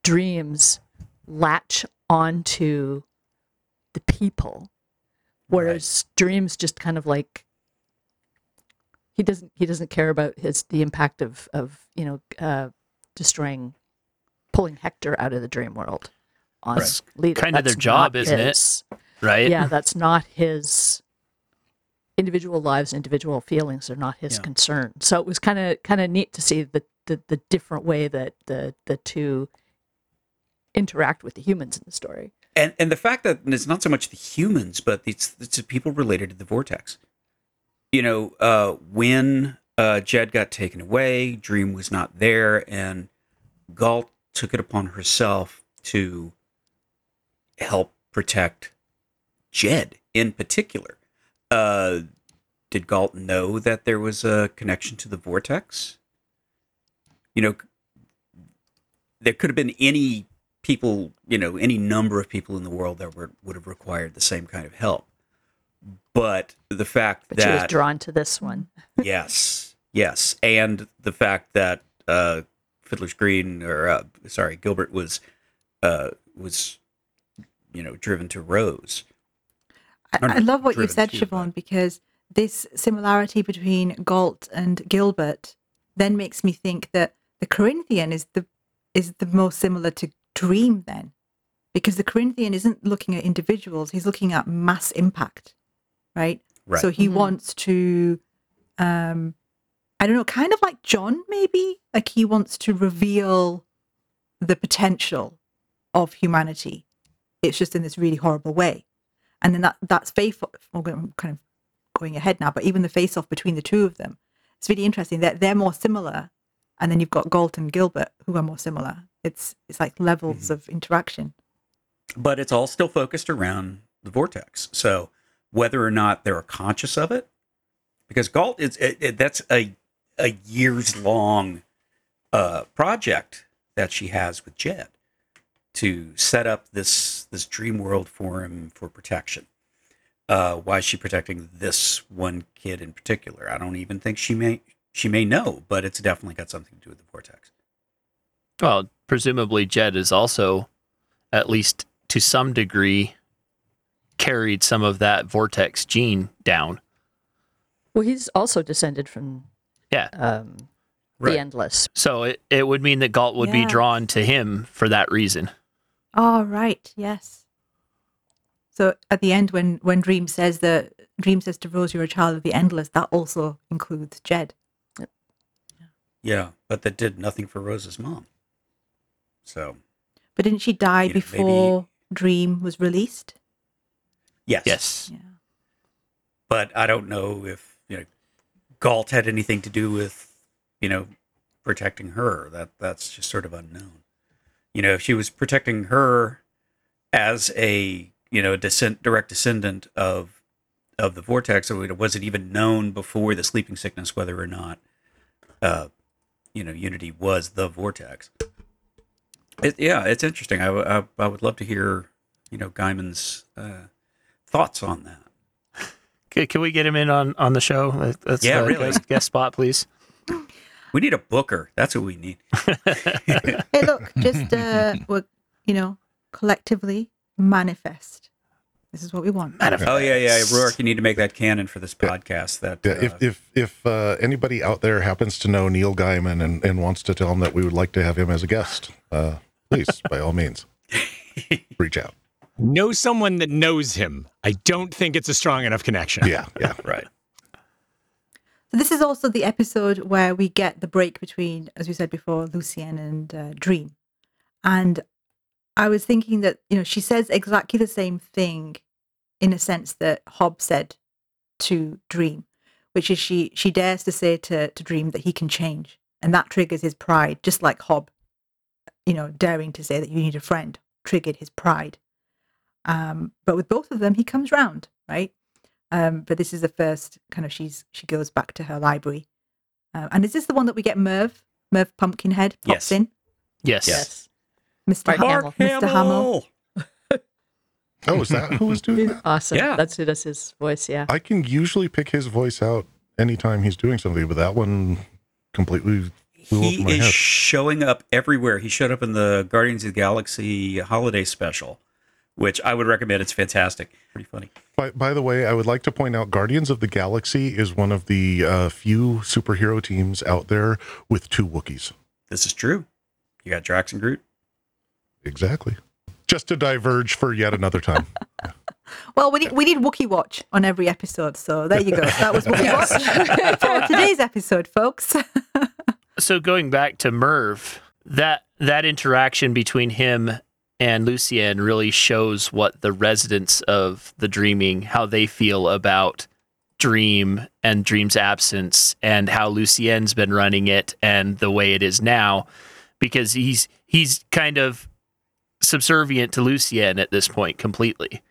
dreams latch onto the people, whereas dreams just kind of like he doesn't he doesn't care about his the impact of of you know uh, destroying pulling Hector out of the dream world. On Right. Lyta. Kinda their job, isn't it? Right? yeah, that's not his individual lives, individual feelings are not his Yeah. concern. So it was kind of kind of neat to see the, the the different way that the the two interact with the humans in the story. And and the fact that it's not so much the humans, but it's it's the people related to the vortex. You know, uh, when uh, Jed got taken away, Dream was not there, and Gault took it upon herself to help protect Jed in particular. Uh, did Gault know that there was a connection to the vortex? You know, there could have been any people, you know, any number of people in the world that were, would have required the same kind of help. But the fact But she was that drawn to this one. [LAUGHS] yes, yes, and the fact that uh, Fiddler's Green or uh, sorry Gilbert was uh, was you know driven to Rose. I, I love what you've said, to, Siobhan, but- because this similarity between Gault and Gilbert then makes me think that the Corinthian is the is the most similar to Dream then, because the Corinthian isn't looking at individuals; he's looking at mass impact, right? Right. So he Mhm. wants to, um, I don't know, kind of like John, maybe like he wants to reveal the potential of humanity. It's just in this really horrible way, and then that that's faith. I'm kind of going ahead now, but even the face off between the two of them, it's really interesting. That they're, more similar, and then you've got Gault and Gilbert who are more similar. It's it's like levels of interaction. but it's all still focused around the vortex. So whether or not they're conscious of it, because Gault is it, it, that's a a years long uh, project that she has with Jed to set up this this dream world for him for protection. Uh, why is she protecting this one kid in particular? I don't even think she may she may know, but it's definitely got something to do with the vortex. Well, presumably Jed is also, at least to some degree, carried some of that vortex gene down. Well, he's also descended from Yeah. um, Right. the endless. So it, it would mean that Gault would be drawn to him for that reason. Oh right, yes. So at the end, when when Dream says that Dream says to Rose, "You're a child of the endless," that also includes Jed. Yeah, but that did nothing for Rose's mom. So But didn't she die You know, maybe- before Dream was released? yes, Yes. Yeah. but I don't know if you know Gault had anything to do with you know protecting her. That that's just sort of unknown. You know, if she was protecting her as a you know descent direct descendant of of the vortex, or was it even known before the sleeping sickness whether or not uh, you know Unity was the vortex? It, yeah, it's interesting. I I would love to hear you know Gaiman's uh, thoughts on that. [LAUGHS] Can, can we get him in on, on the show? That's Yeah, really. guest, guest spot, please. We need a booker. That's what we need. Hey, look, just uh, [LAUGHS] we're you know collectively manifest. This is what we want. Manifest. Oh yeah, yeah, Rhuarc. You need to make that canon for this podcast. That Yeah, uh, if if if uh, anybody out there happens to know Neil Gaiman and, and wants to tell him that we would like to have him as a guest, uh, please, [LAUGHS] by all means, reach out. Know someone that knows him. I don't think it's a strong enough connection. Yeah, yeah. right. This is also the episode where we get the break between, as we said before, Lucienne and uh, Dream. And I was thinking that you know she says exactly the same thing, in a sense that Hob said to Dream, which is she she dares to say to to Dream that he can change, and that triggers his pride, just like Hob, you know, daring to say that you need a friend triggered his pride. Um, but with both of them, he comes round, right? Um, but this is the first kind of she's she goes back to her library, uh, and is this the one that we get Merv Merv Pumpkinhead pops Yes. in, Yes. Yes. Mr. Mark Ham- Hamill. Mr. [LAUGHS] Hamill. Oh, is that who was doing that? Awesome. Yeah. That's who does his voice. Yeah. I can usually pick his voice out anytime he's doing something, but that one completely flew He over my is head. showing up everywhere. He showed up in the Guardians of the Galaxy holiday special, which I would recommend. It's fantastic. Pretty funny. By, by the way, I would like to point out Guardians of the Galaxy is one of the uh, few superhero teams out there with two Wookiees. This is true. You got Drax and Groot. Exactly. Just to diverge for yet another time. [LAUGHS] Well, we need we need Wookiee Watch on every episode, so there you go. That was Wookiee Watch [LAUGHS] for today's episode, folks. [LAUGHS] So going back to Merv, that that interaction between him and Lucienne really shows what the residents of the dreaming how they feel about Dream and Dream's absence and how Lucienne's been running it and the way it is now because he's he's kind of subservient to Lucienne at this point completely.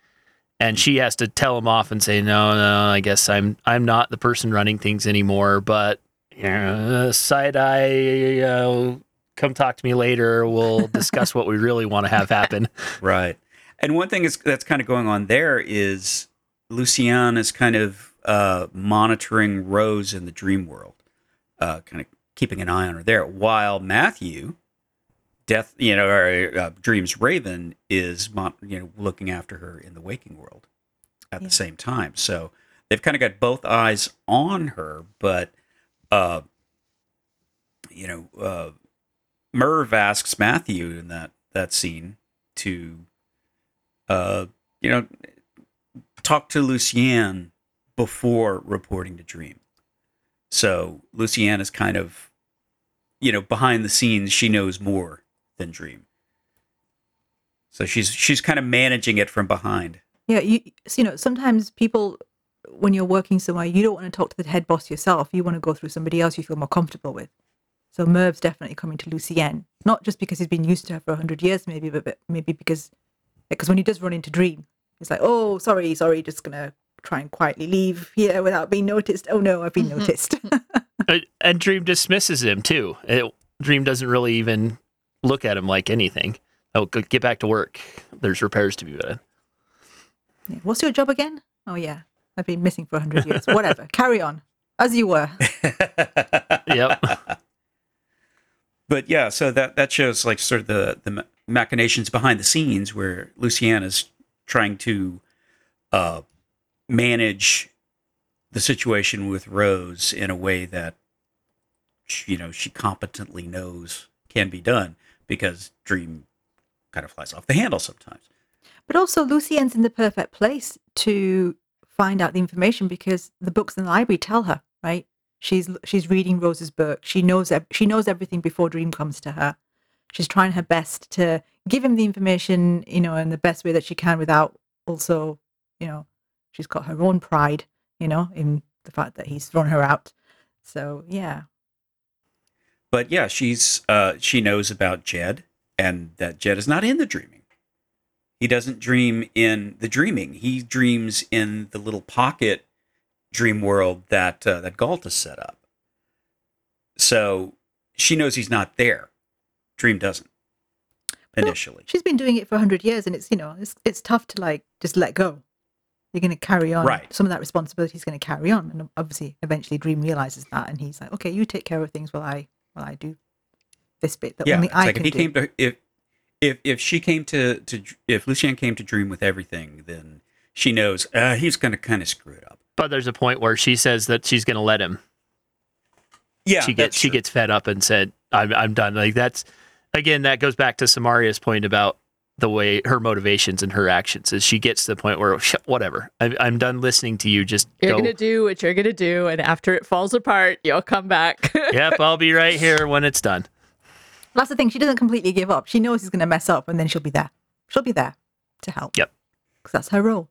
And she has to tell him off and say, "No, no, I guess I'm I'm not the person running things anymore, but yeah, side eye, come talk to me later. We'll [LAUGHS] discuss what we really want to have happen. Right. And one thing is that's kind of going on there is Lucienne is kind of uh, monitoring Rose in the dream world, uh, kind of keeping an eye on her there, while Matthew, Death, you know, or, uh, Dream's Raven is, mon- you know, looking after her in the waking world at Yeah. the same time. So they've kind of got both eyes on her, but, uh, you know, uh, Merv asks Matthew in that that scene to, uh, you know, talk to Lucienne before reporting to Dream. So Lucienne is kind of, you know, behind the scenes. She knows more than Dream. So she's she's kind of managing it from behind. Yeah, you you know sometimes people when you're working somewhere, you don't want to talk to the head boss yourself. You want to go through somebody else you feel more comfortable with. So Merv's definitely coming to Lucienne, not just because he's been used to her for hundred years, maybe, but, but maybe because because when he does run into Dream, he's like, "Oh, sorry, sorry, just gonna try and quietly leave here without being noticed." Oh no, I've been noticed. [LAUGHS] Uh, and Dream dismisses him too. It, Dream doesn't really even look at him like anything. Oh, go, get back to work. There's repairs to be done. Yeah. What's your job again? Oh yeah, I've been missing for hundred years. Whatever, [LAUGHS] carry on as you were. [LAUGHS] Yep. But yeah, so that that shows like sort of the the machinations behind the scenes where Lucienne is trying to uh, manage the situation with Rose in a way that she, you know she competently knows can be done because Dream kind of flies off the handle sometimes. But also, Lucienne's in the perfect place to find out the information because the books in the library tell her, right? She's she's reading Rose's book. She knows she knows everything before Dream comes to her. She's trying her best to give him the information, you know, in the best way that she can without also, you know, she's got her own pride, you know, in the fact that he's thrown her out. So yeah, But yeah, she's uh, she knows about Jed and that Jed is not in the dreaming. He doesn't dream in the dreaming. He dreams in the little pocket dream world that uh, that Gault set up. So she knows he's not there. Dream doesn't initially. she's been doing it for hundred years, and it's you know it's it's tough to like just let go. You're going to carry on. Right. Some of that responsibility is going to carry on, and obviously, eventually, Dream realizes that, and he's like, "Okay, you take care of things while I while I do this bit that yeah, only I like can if he do." came to if if if she came to to if Lucienne came to dream with everything, then she knows uh, he's going to kind of screw it up. But there's a point where she says that she's going to let him. Yeah, she gets she gets fed up and said, "I'm I'm done." Like that's again that goes back to Samaria's point about the way her motivations and her actions is she gets to the point where [LAUGHS] whatever I'm, I'm done listening to you just You're go gonna do what you're gonna do, and after it falls apart, you'll come back. [LAUGHS] yep I'll be right here when it's done That's the thing. She doesn't completely give up. She knows he's going to mess up, and then she'll be there. She'll be there to help. Yep. Because that's her role.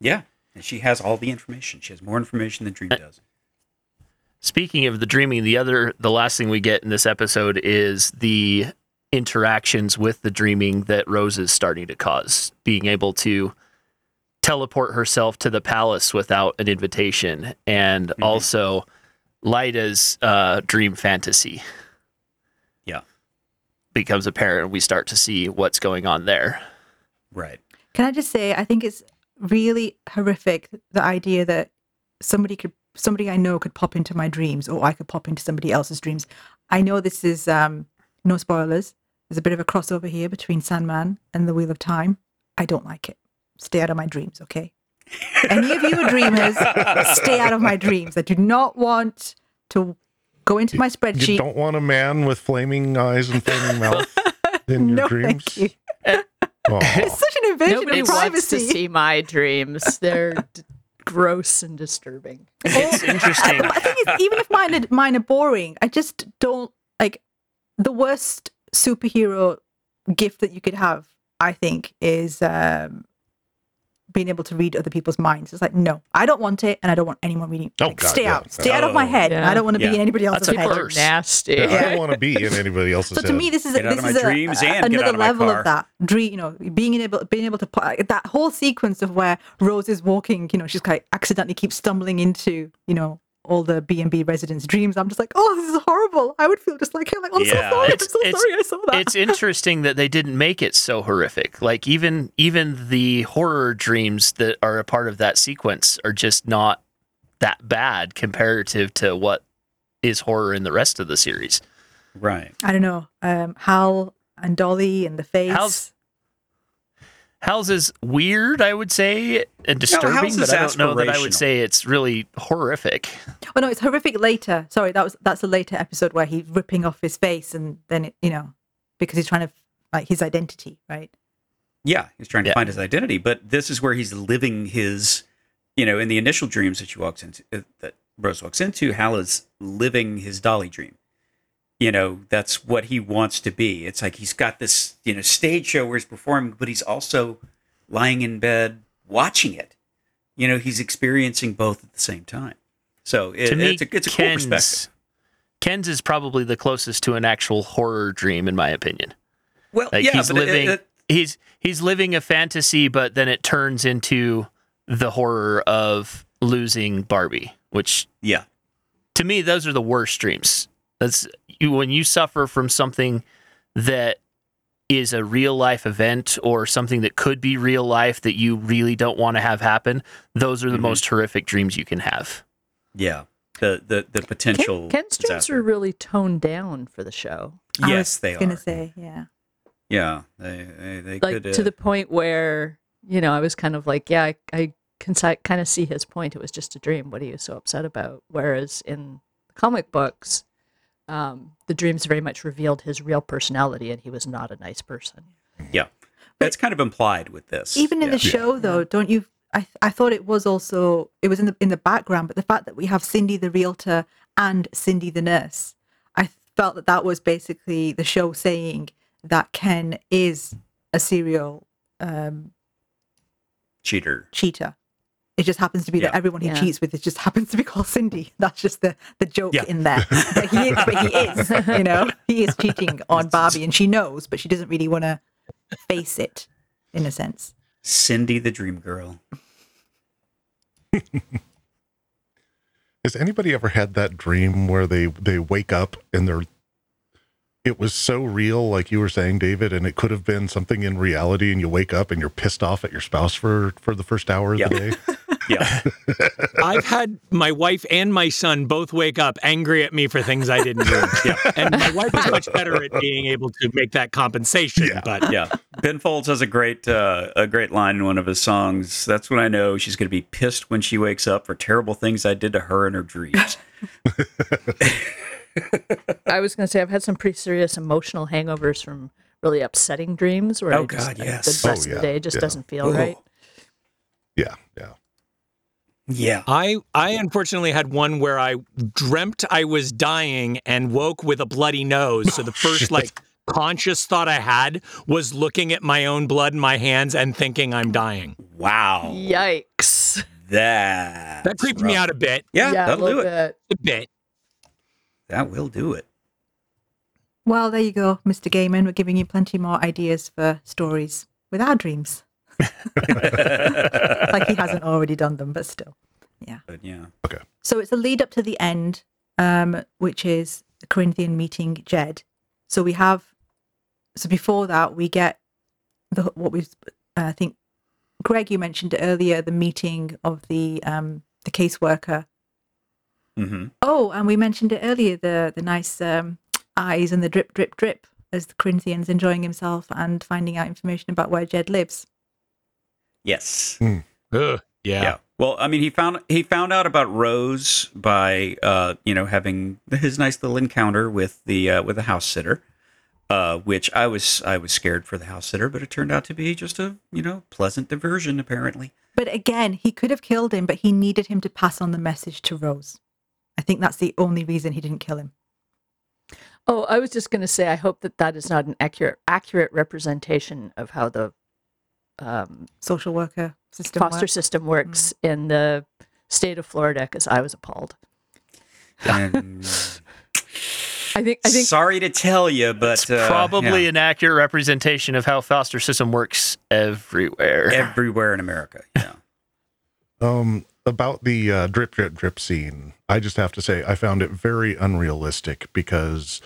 Yeah, and she has all the information. She has more information than Dream does. Speaking of the dreaming, the other, the last thing we get in this episode is the interactions with the dreaming that Rose is starting to cause. Being able to teleport herself to the palace without an invitation, and also Lyta's uh, dream fantasy Yeah, becomes apparent. We start to see what's going on there. right. Can I just say, I think it's really horrific the idea that somebody could, somebody I know could pop into my dreams, or I could pop into somebody else's dreams. I know this is um, no spoilers. There's a bit of a crossover here between Sandman and the Wheel of Time. I don't like it. Stay out of my dreams, okay? Any of you dreamers, stay out of my dreams. I do not want to go into my You spreadsheet. don't want a man with flaming eyes and flaming mouth in [LAUGHS] your no, dreams. thank you. Aw. [LAUGHS] It's such an invasion Nobody of privacy. wants to see my dreams. They're [LAUGHS] d- gross and disturbing. It's interesting. I think it's, even if mine are, mine are boring, I just don't like the worst superhero gift that you could have. I think is um, being able to read other people's minds. It's like no, I don't want it, and I don't want anyone reading. Oh, like, God, stay yeah. out, stay out of oh. my Oh. head. Yeah. I don't want to Yeah. be in anybody else's [LAUGHS] That's head. curse. Nasty. Yeah, I don't want to be in anybody else's So to me, this is a, this is a, dreams a- and get another of level car. of that. Dream, you know, being able being able to put that whole sequence of where Rose is walking. You know, she's like accidentally keeps stumbling into you know all the B and B residents' dreams. I'm just like, oh, this is horrible. I would feel just like, I'm, like, I'm Yeah. so sorry. It's- I'm so it's- sorry. I saw that. it's interesting that they didn't make it so horrific. Like even even the horror dreams that are a part of that sequence are just not that bad comparative to what is horror in the rest of the series. Right. I don't know. Um, Hal and Dolly and the face. Hal's- Hal's is weird, I would say, and disturbing, Hal's but is I don't know that I would say it's really horrific. Oh no, it's horrific later. Sorry, that was that's a later episode where he's ripping off his face and then it, you know because he's trying to like his identity, right? Yeah, he's trying to Yeah. find his identity, but this is where he's living his, you know, in the initial dreams that she walks into, uh, that Rose walks into, Hal is living his Dolly dream. You know, that's what he wants to be. It's like he's got this, you know, stage show where he's performing, but he's also lying in bed watching it. You know, he's experiencing both at the same time. So it, to me, it's a, it's a cool Ken's, perspective. Ken's is probably the closest to an actual horror dream, in my opinion. Well, Like yeah, he's but it- living it- he's he's living a fantasy, but then it turns into the horror of losing Barbie, which yeah, to me those are the worst dreams. That's you when you suffer from something that is a real life event or something that could be real life that you really don't want to have happen. Those are the Mhm. most horrific dreams you can have. yeah. The the the potential. Ken, Ken's dreams are really toned down for the show. I Yes, was they gonna are. say, yeah. Yeah, they they, they Like could to uh, the point where you know I was kind of like, yeah, I, I can kind of see his point. It was just a dream. What are you so upset about? Whereas in comic books, um, the dreams very much revealed his real personality, and he was not a nice person. yeah. That's kind of implied with this. Even in Yeah. the show, though, don't you? I I thought it was also it was in the in the background, but the fact that we have Cindy the realtor and Cindy the nurse, I felt that that was basically the show saying that Ken is a serial um, cheater. cheater. It just happens to be that everyone he Yeah. cheats with, it just [LAUGHS] happens to be called Cindy. That's just the the joke Yeah. in there. But he is, [LAUGHS] but he is, you know, he is cheating [LAUGHS] on Barbie, and she knows, but she doesn't really want to face it, in a sense. Cindy the Dream Girl. Has anybody ever had that dream where they they wake up and they're it was so real, like you were saying, David, and it could have been something in reality, and you wake up and you're pissed off at your spouse for for the first hour of Yeah. the day. Yeah. [LAUGHS] I've had my wife and my son both wake up angry at me for things I didn't do. [LAUGHS] Yeah. And my wife is much better at being able to make that compensation. Yeah. But yeah. Ben Folds has a great uh, a great line in one of his songs. That's when I know she's going to be pissed when she wakes up for terrible things I did to her in her dreams. [LAUGHS] I was going to say I've had some pretty serious emotional hangovers from really upsetting dreams where Oh, I just, God, like, yes. the Oh, rest of yeah, the day just yeah. doesn't feel Ooh. right. Yeah, yeah. Yeah. I I unfortunately had one where I dreamt I was dying and woke with a bloody nose. So the [LAUGHS] oh, first like conscious thought I had was looking at my own blood in my hands and thinking I'm dying. Wow. Yikes. That That creeped me out a bit. Yeah, a that'll do it. bit. A bit. That will do it. Well, there you go, Mr. Gaiman. We're giving you plenty more ideas for stories with our dreams. [LAUGHS] like he hasn't already done them, but still. Yeah. But yeah. Okay. So it's a lead up to the end, um, which is the Corinthian meeting Jed. So we have, so before that, we get the what we, uh, I think, Greg, you mentioned earlier the meeting of the um, the caseworker. hmm Oh, and we mentioned it earlier the the nice um, eyes and the drip, drip, drip as the Corinthian's enjoying himself and finding out information about where Jed lives. Yes. Ugh, yeah. Yeah. Well, I mean, he found he found out about Rose by uh, you know having his nice little encounter with the uh, with the house sitter, uh, which I was I was scared for the house sitter, but it turned out to be just a you know pleasant diversion apparently. But again, he could have killed him, but he needed him to pass on the message to Rose. I think that's the only reason he didn't kill him. Oh, I was just going to say I hope that that is not an accurate accurate representation of how the um, Social worker system. foster works. system works Mm. in the state of Florida because I was appalled. And [LAUGHS] I think I think sorry to tell you, but It's uh, probably yeah, an accurate representation of how foster system works everywhere. everywhere in America. Yeah. [LAUGHS] Um, about the uh, drip, drip, drip scene, I just have to say I found it very unrealistic because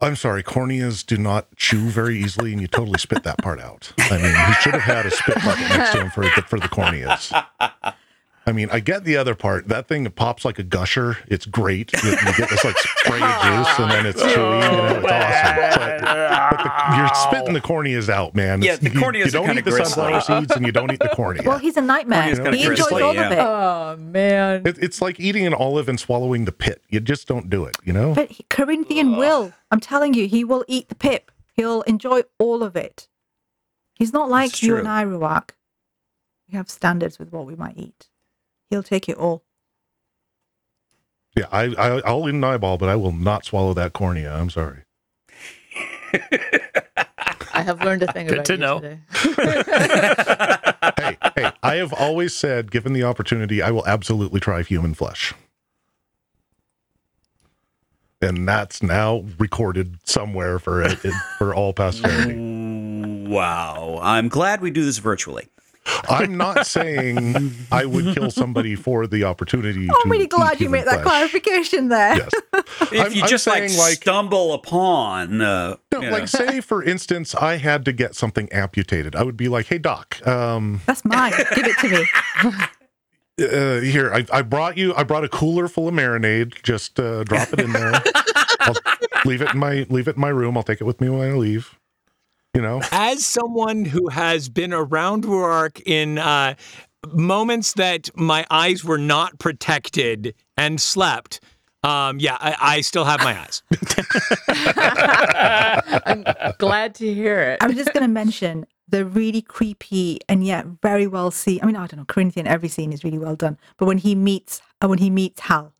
I'm sorry, corneas do not chew very easily, and you totally spit that part out. I mean, he should have had a spit bucket next to him for the, for the corneas. I mean, I get the other part. That thing pops like a gusher. It's great. You, you get this like spray of juice, and then it's [LAUGHS] oh, chewy. You know, it's awesome. But, but the, you're spitting the corneas out, man. Yeah, It's- the you- corneas You, are don't kinda eat the sunflower seeds, and you don't eat the cornea. Well, he's a nightmare. Cornea's kinda He enjoys gristly, all yeah. of it. oh man, It, it's like eating an olive and swallowing the pit. You just don't do it, you know? But he- Corinthian will. I'm telling you, he will eat the pip. He'll enjoy all of it. He's not like you and I, Rhuarc. We have standards with what we might eat. He'll take it all. Yeah, I, I I'll eat an eyeball, but I will not swallow that cornea. I'm sorry. I have learned a thing Good about to you know. today. [LAUGHS] hey, hey, I have always said, given the opportunity, I will absolutely try human flesh. And that's now recorded somewhere for for all posterity. Wow. I'm glad we do this virtually. I'm not [LAUGHS] saying I would kill somebody for the opportunity. I'm to really eat glad you made that flesh. clarification there. Yes. [LAUGHS] If I'm- you I'm just like, saying, like- stumble upon, uh, No, you know. like say for instance, I had to get something amputated. I would be like, "Hey doc, um, That's mine. Give it to me. [LAUGHS] uh, here I, I brought you i brought a cooler full of marinade just uh, drop it in there I'll leave it in my leave it in my room i'll take it with me when i leave you know As someone who has been around Rhuarc in uh, moments that my eyes were not protected and slept, um, yeah, I, I still have my eyes. [LAUGHS] I'm glad to hear it. I was just going to mention the really creepy and yet very well seen. I mean, I don't know, Corinthian. Every scene is really well done, but when he meets uh, when he meets Hal,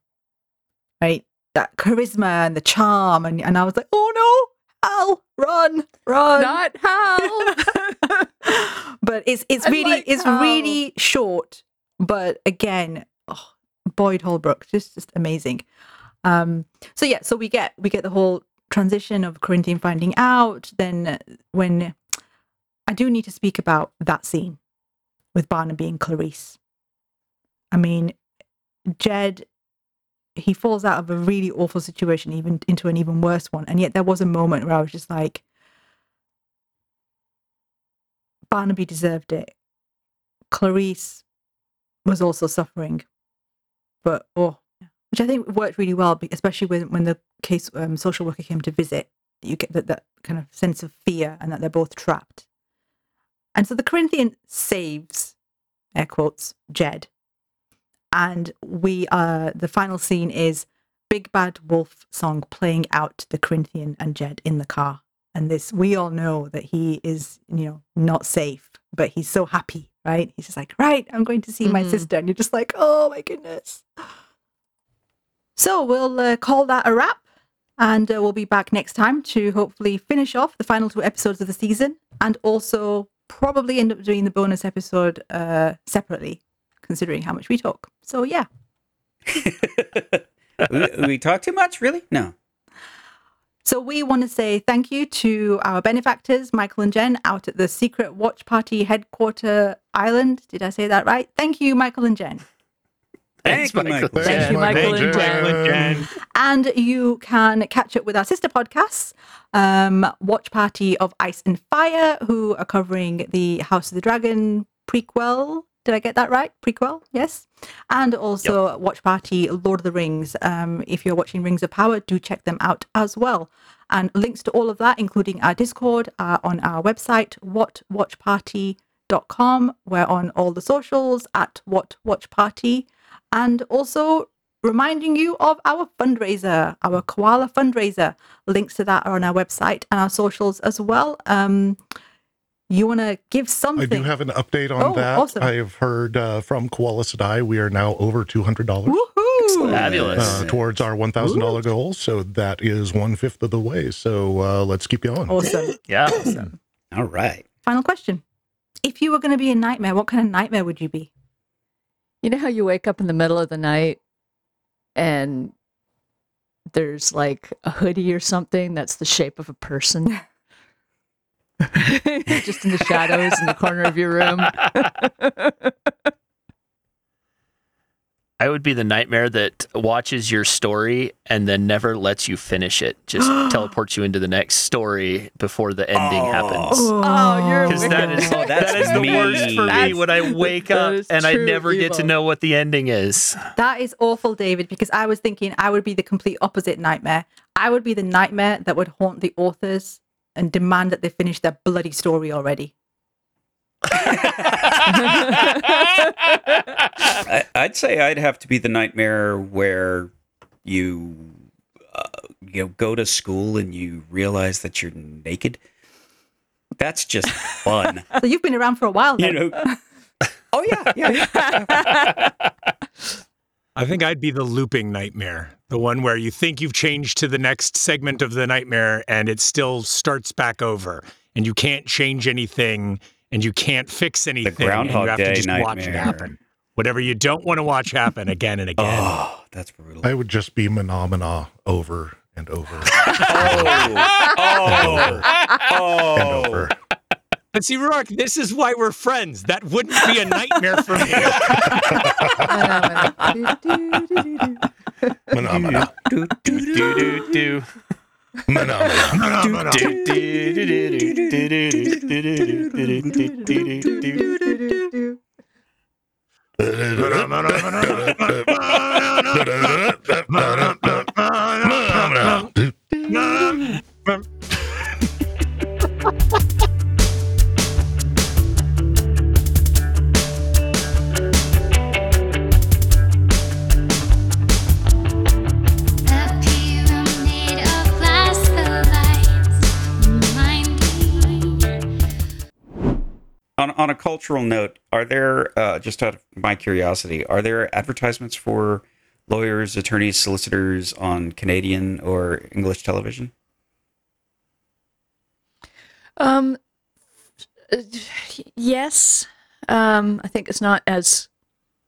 right, that charisma and the charm, and and I was like, oh no, Hal, run, run, Not Hal. [LAUGHS] but it's it's I really like it's really short but again oh, boyd holbrook just just amazing. Um so yeah so we get we get the whole transition of corinthian finding out then when i do need to speak about that scene with barnaby and clarice. I mean jed he falls out of a really awful situation even into an even worse one and yet there was a moment where i was just like Barnaby deserved it. Clarice was also suffering, but oh, which I think worked really well, especially when when the case um, social worker came to visit. You get that that kind of sense of fear and that they're both trapped. And so the Corinthian saves, air quotes, Jed, and we are the final scene is Big Bad Wolf song playing out the Corinthian and Jed in the car. And this we all know that he is you know not safe but he's so happy right? He's just like right i'm going to see my Mhm. sister. And you're just like oh my goodness. So we'll uh, call that a wrap. And uh, we'll be back next time to hopefully finish off the final two episodes of the season and also probably end up doing the bonus episode uh, separately considering how much we talk so yeah [LAUGHS] we, we talk too much, really? No. So we want to say thank you to our benefactors, Michael and Jen, out at the Secret Watch Party headquarter island. Did I say that right? Thank you, Michael and Jen. Thanks, Thank you, Michael. Michael. Thank you, Michael and Jen. And you can catch up with our sister podcasts, um, Watch Party of Ice and Fire, who are covering the House of the Dragon prequel. Did I get that right? Prequel, yes. And also Watch Party Lord of the Rings. Um, if you're watching Rings of Power, do check them out as well. And links to all of that, including our Discord, are on our website, whatwatchparty.com. We're on all the socials at What Watch Party. And also reminding you of our fundraiser, our koala fundraiser. Links to that are on our website and our socials as well. Um, you want to give something. I do have an update on Oh, that. awesome. I've heard uh, from Koala Sadai we are now over two hundred dollars Woohoo! Fabulous. uh, towards our one thousand dollar goal. So that is one fifth of the way. So uh, let's keep going. Awesome. [GASPS] Yeah. All right. Final question. If you were going to be a nightmare, what kind of nightmare would you be? You know how you wake up in the middle of the night and there's like a hoodie or something that's the shape of a person? [LAUGHS] Just in the shadows in the corner of your room. I would be the nightmare that watches your story and then never lets you finish it. Just [GASPS] teleports you into the next story before the ending Oh. happens. Oh, you're Because that wicked. Oh, that's that is the worst for me when I wake up and I true never get to know what the ending is. That is awful, David, because I was thinking I would be the complete opposite nightmare. I would be the nightmare that would haunt the authors and demand that they finish their bloody story already. [LAUGHS] I, I'd say I'd have to be the nightmare where you, uh, you know, go to school and you realize that you're naked. That's just fun, [LAUGHS] So you've been around for a while you know. [LAUGHS] Oh yeah, yeah. I think I'd be the looping nightmare, the one where you think you've changed to the next segment of the nightmare and it still starts back over and you can't change anything and you can't fix anything. and Groundhog you have Day to just watch it nightmare. happen. Whatever you don't want to watch happen again and again. Oh, that's brutal. I would just be phenomena over and over Oh, [LAUGHS] oh, and oh. over. But see, Rhuarc, this is why we're friends. That wouldn't be a nightmare for me. Phenomena. Do, do, do, do. Phenomena. Cultural note, are there uh, just out of my curiosity, are there advertisements for lawyers, attorneys, solicitors on Canadian or English television? Um, uh, yes. Um, I think it's not as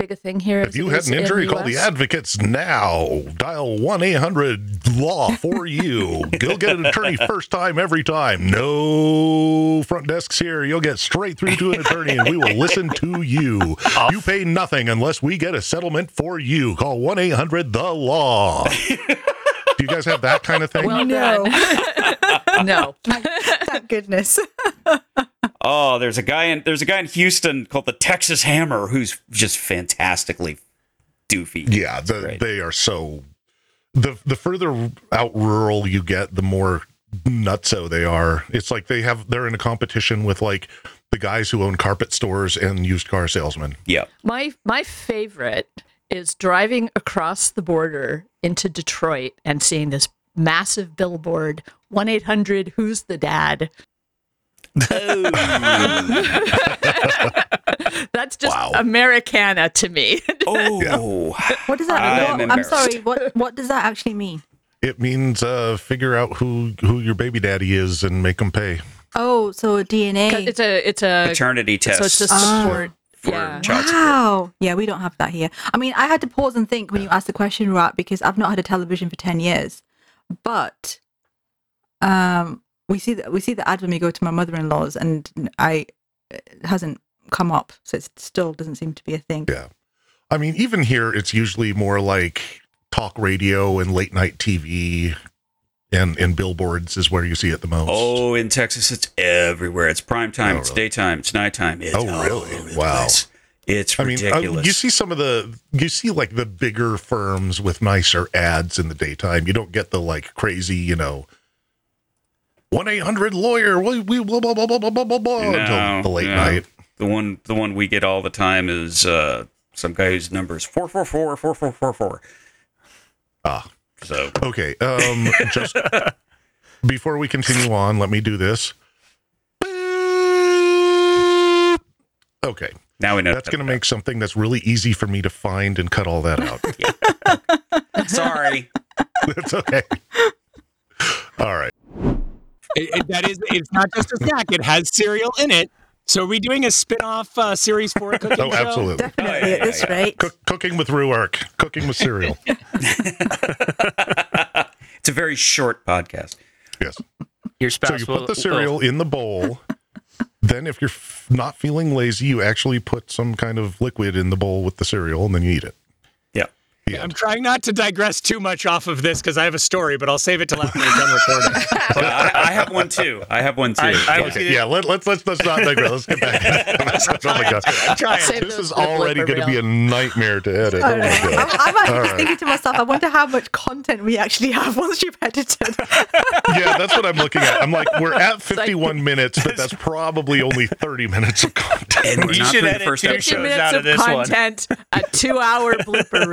big a thing here. If you had an injury, the call the advocates now. Dial 1 800 Law for you. [LAUGHS] You'll get an attorney first time, every time. No front desks here. You'll get straight through to an attorney and we will listen to you. You pay nothing unless we get a settlement for you. Call 1 800 The Law. [LAUGHS] Do you guys have that kind of thing? Well No. done. [LAUGHS] no. Thank goodness. Oh, there's a guy in there's a guy in Houston called the Texas Hammer who's just fantastically doofy. Yeah, the, Right. they are so. The the further out rural you get, the more nutso they are. It's like they have they're in a competition with like the guys who own carpet stores and used car salesmen. Yeah. My my favorite is driving across the border into Detroit and seeing this massive billboard 1-800 who's the dad [LAUGHS] that's just Wow. americana to me Oh, [LAUGHS] What does that I'm mean? I'm sorry. What what does that actually mean? It means uh, figure out who who your baby daddy is and make them pay. Oh, so DNA. it's a it's a paternity test. so it's just support for yeah child support. Wow. Yeah, we don't have that here. I mean, I had to pause and think when you asked the question, Rat, because I've not had a television for ten years. But um, we see that we see the ad when we go to my mother-in-law's, and I it hasn't come up, so it still doesn't seem to be a thing. Yeah. I mean, even here, it's usually more like talk radio and late night TV and, and billboards is where you see it the most. Oh, in Texas, it's everywhere. It's prime time. Oh, it's really? daytime. It's nighttime. It's Oh, all really? Wow. place. It's I mean, uh, you see some of the, you see like the bigger firms with nicer ads in the daytime. You don't get the like crazy, you know, one eight hundred lawyer. We, we blah blah blah blah blah blah blah until the late no. night. The one the one we get all the time is uh, some guy whose number is four four four four four four four. Ah, so okay. Um, [LAUGHS] just before we continue on, let me do this. Okay. Now we know that's going to make something that's really easy for me to find and cut all that out. [LAUGHS] Sorry. [LAUGHS] that's okay. All right. It- it- that is, it's not just a snack. It has cereal in it. So are we doing a spin-off uh, series for a [LAUGHS] cooking Oh, show? absolutely. Definitely Oh, yeah, at yeah, this yeah. rate. Cook, cooking with Rhuarc, cooking with cereal. [LAUGHS] It's a very short podcast. Yes. Your spouse So you will, put the cereal in the bowl. Then, if you're f- not feeling lazy, you actually put some kind of liquid in the bowl with the cereal, and then you eat it. Yeah. The I'm trying not to digress too much off of this because I have a story, but I'll save it till after we're done recording. [LAUGHS] Well, I, I have one too. I have one too. I- I- Okay, yeah, let, let's let's let's not digress. Let's get back. oh my god, I'm trying. Save this is already going to be a nightmare to edit. I Oh know. my I'm. I'm actually just right. thinking to myself, I wonder how much content we actually have once you've edited. [LAUGHS] Yeah, that's what I'm looking at. I'm like, we're at 51 [LAUGHS] minutes, but that's probably only 30 minutes of content. And we're You should through edit first two 50 shows minutes out of of this one. content a two hour blooper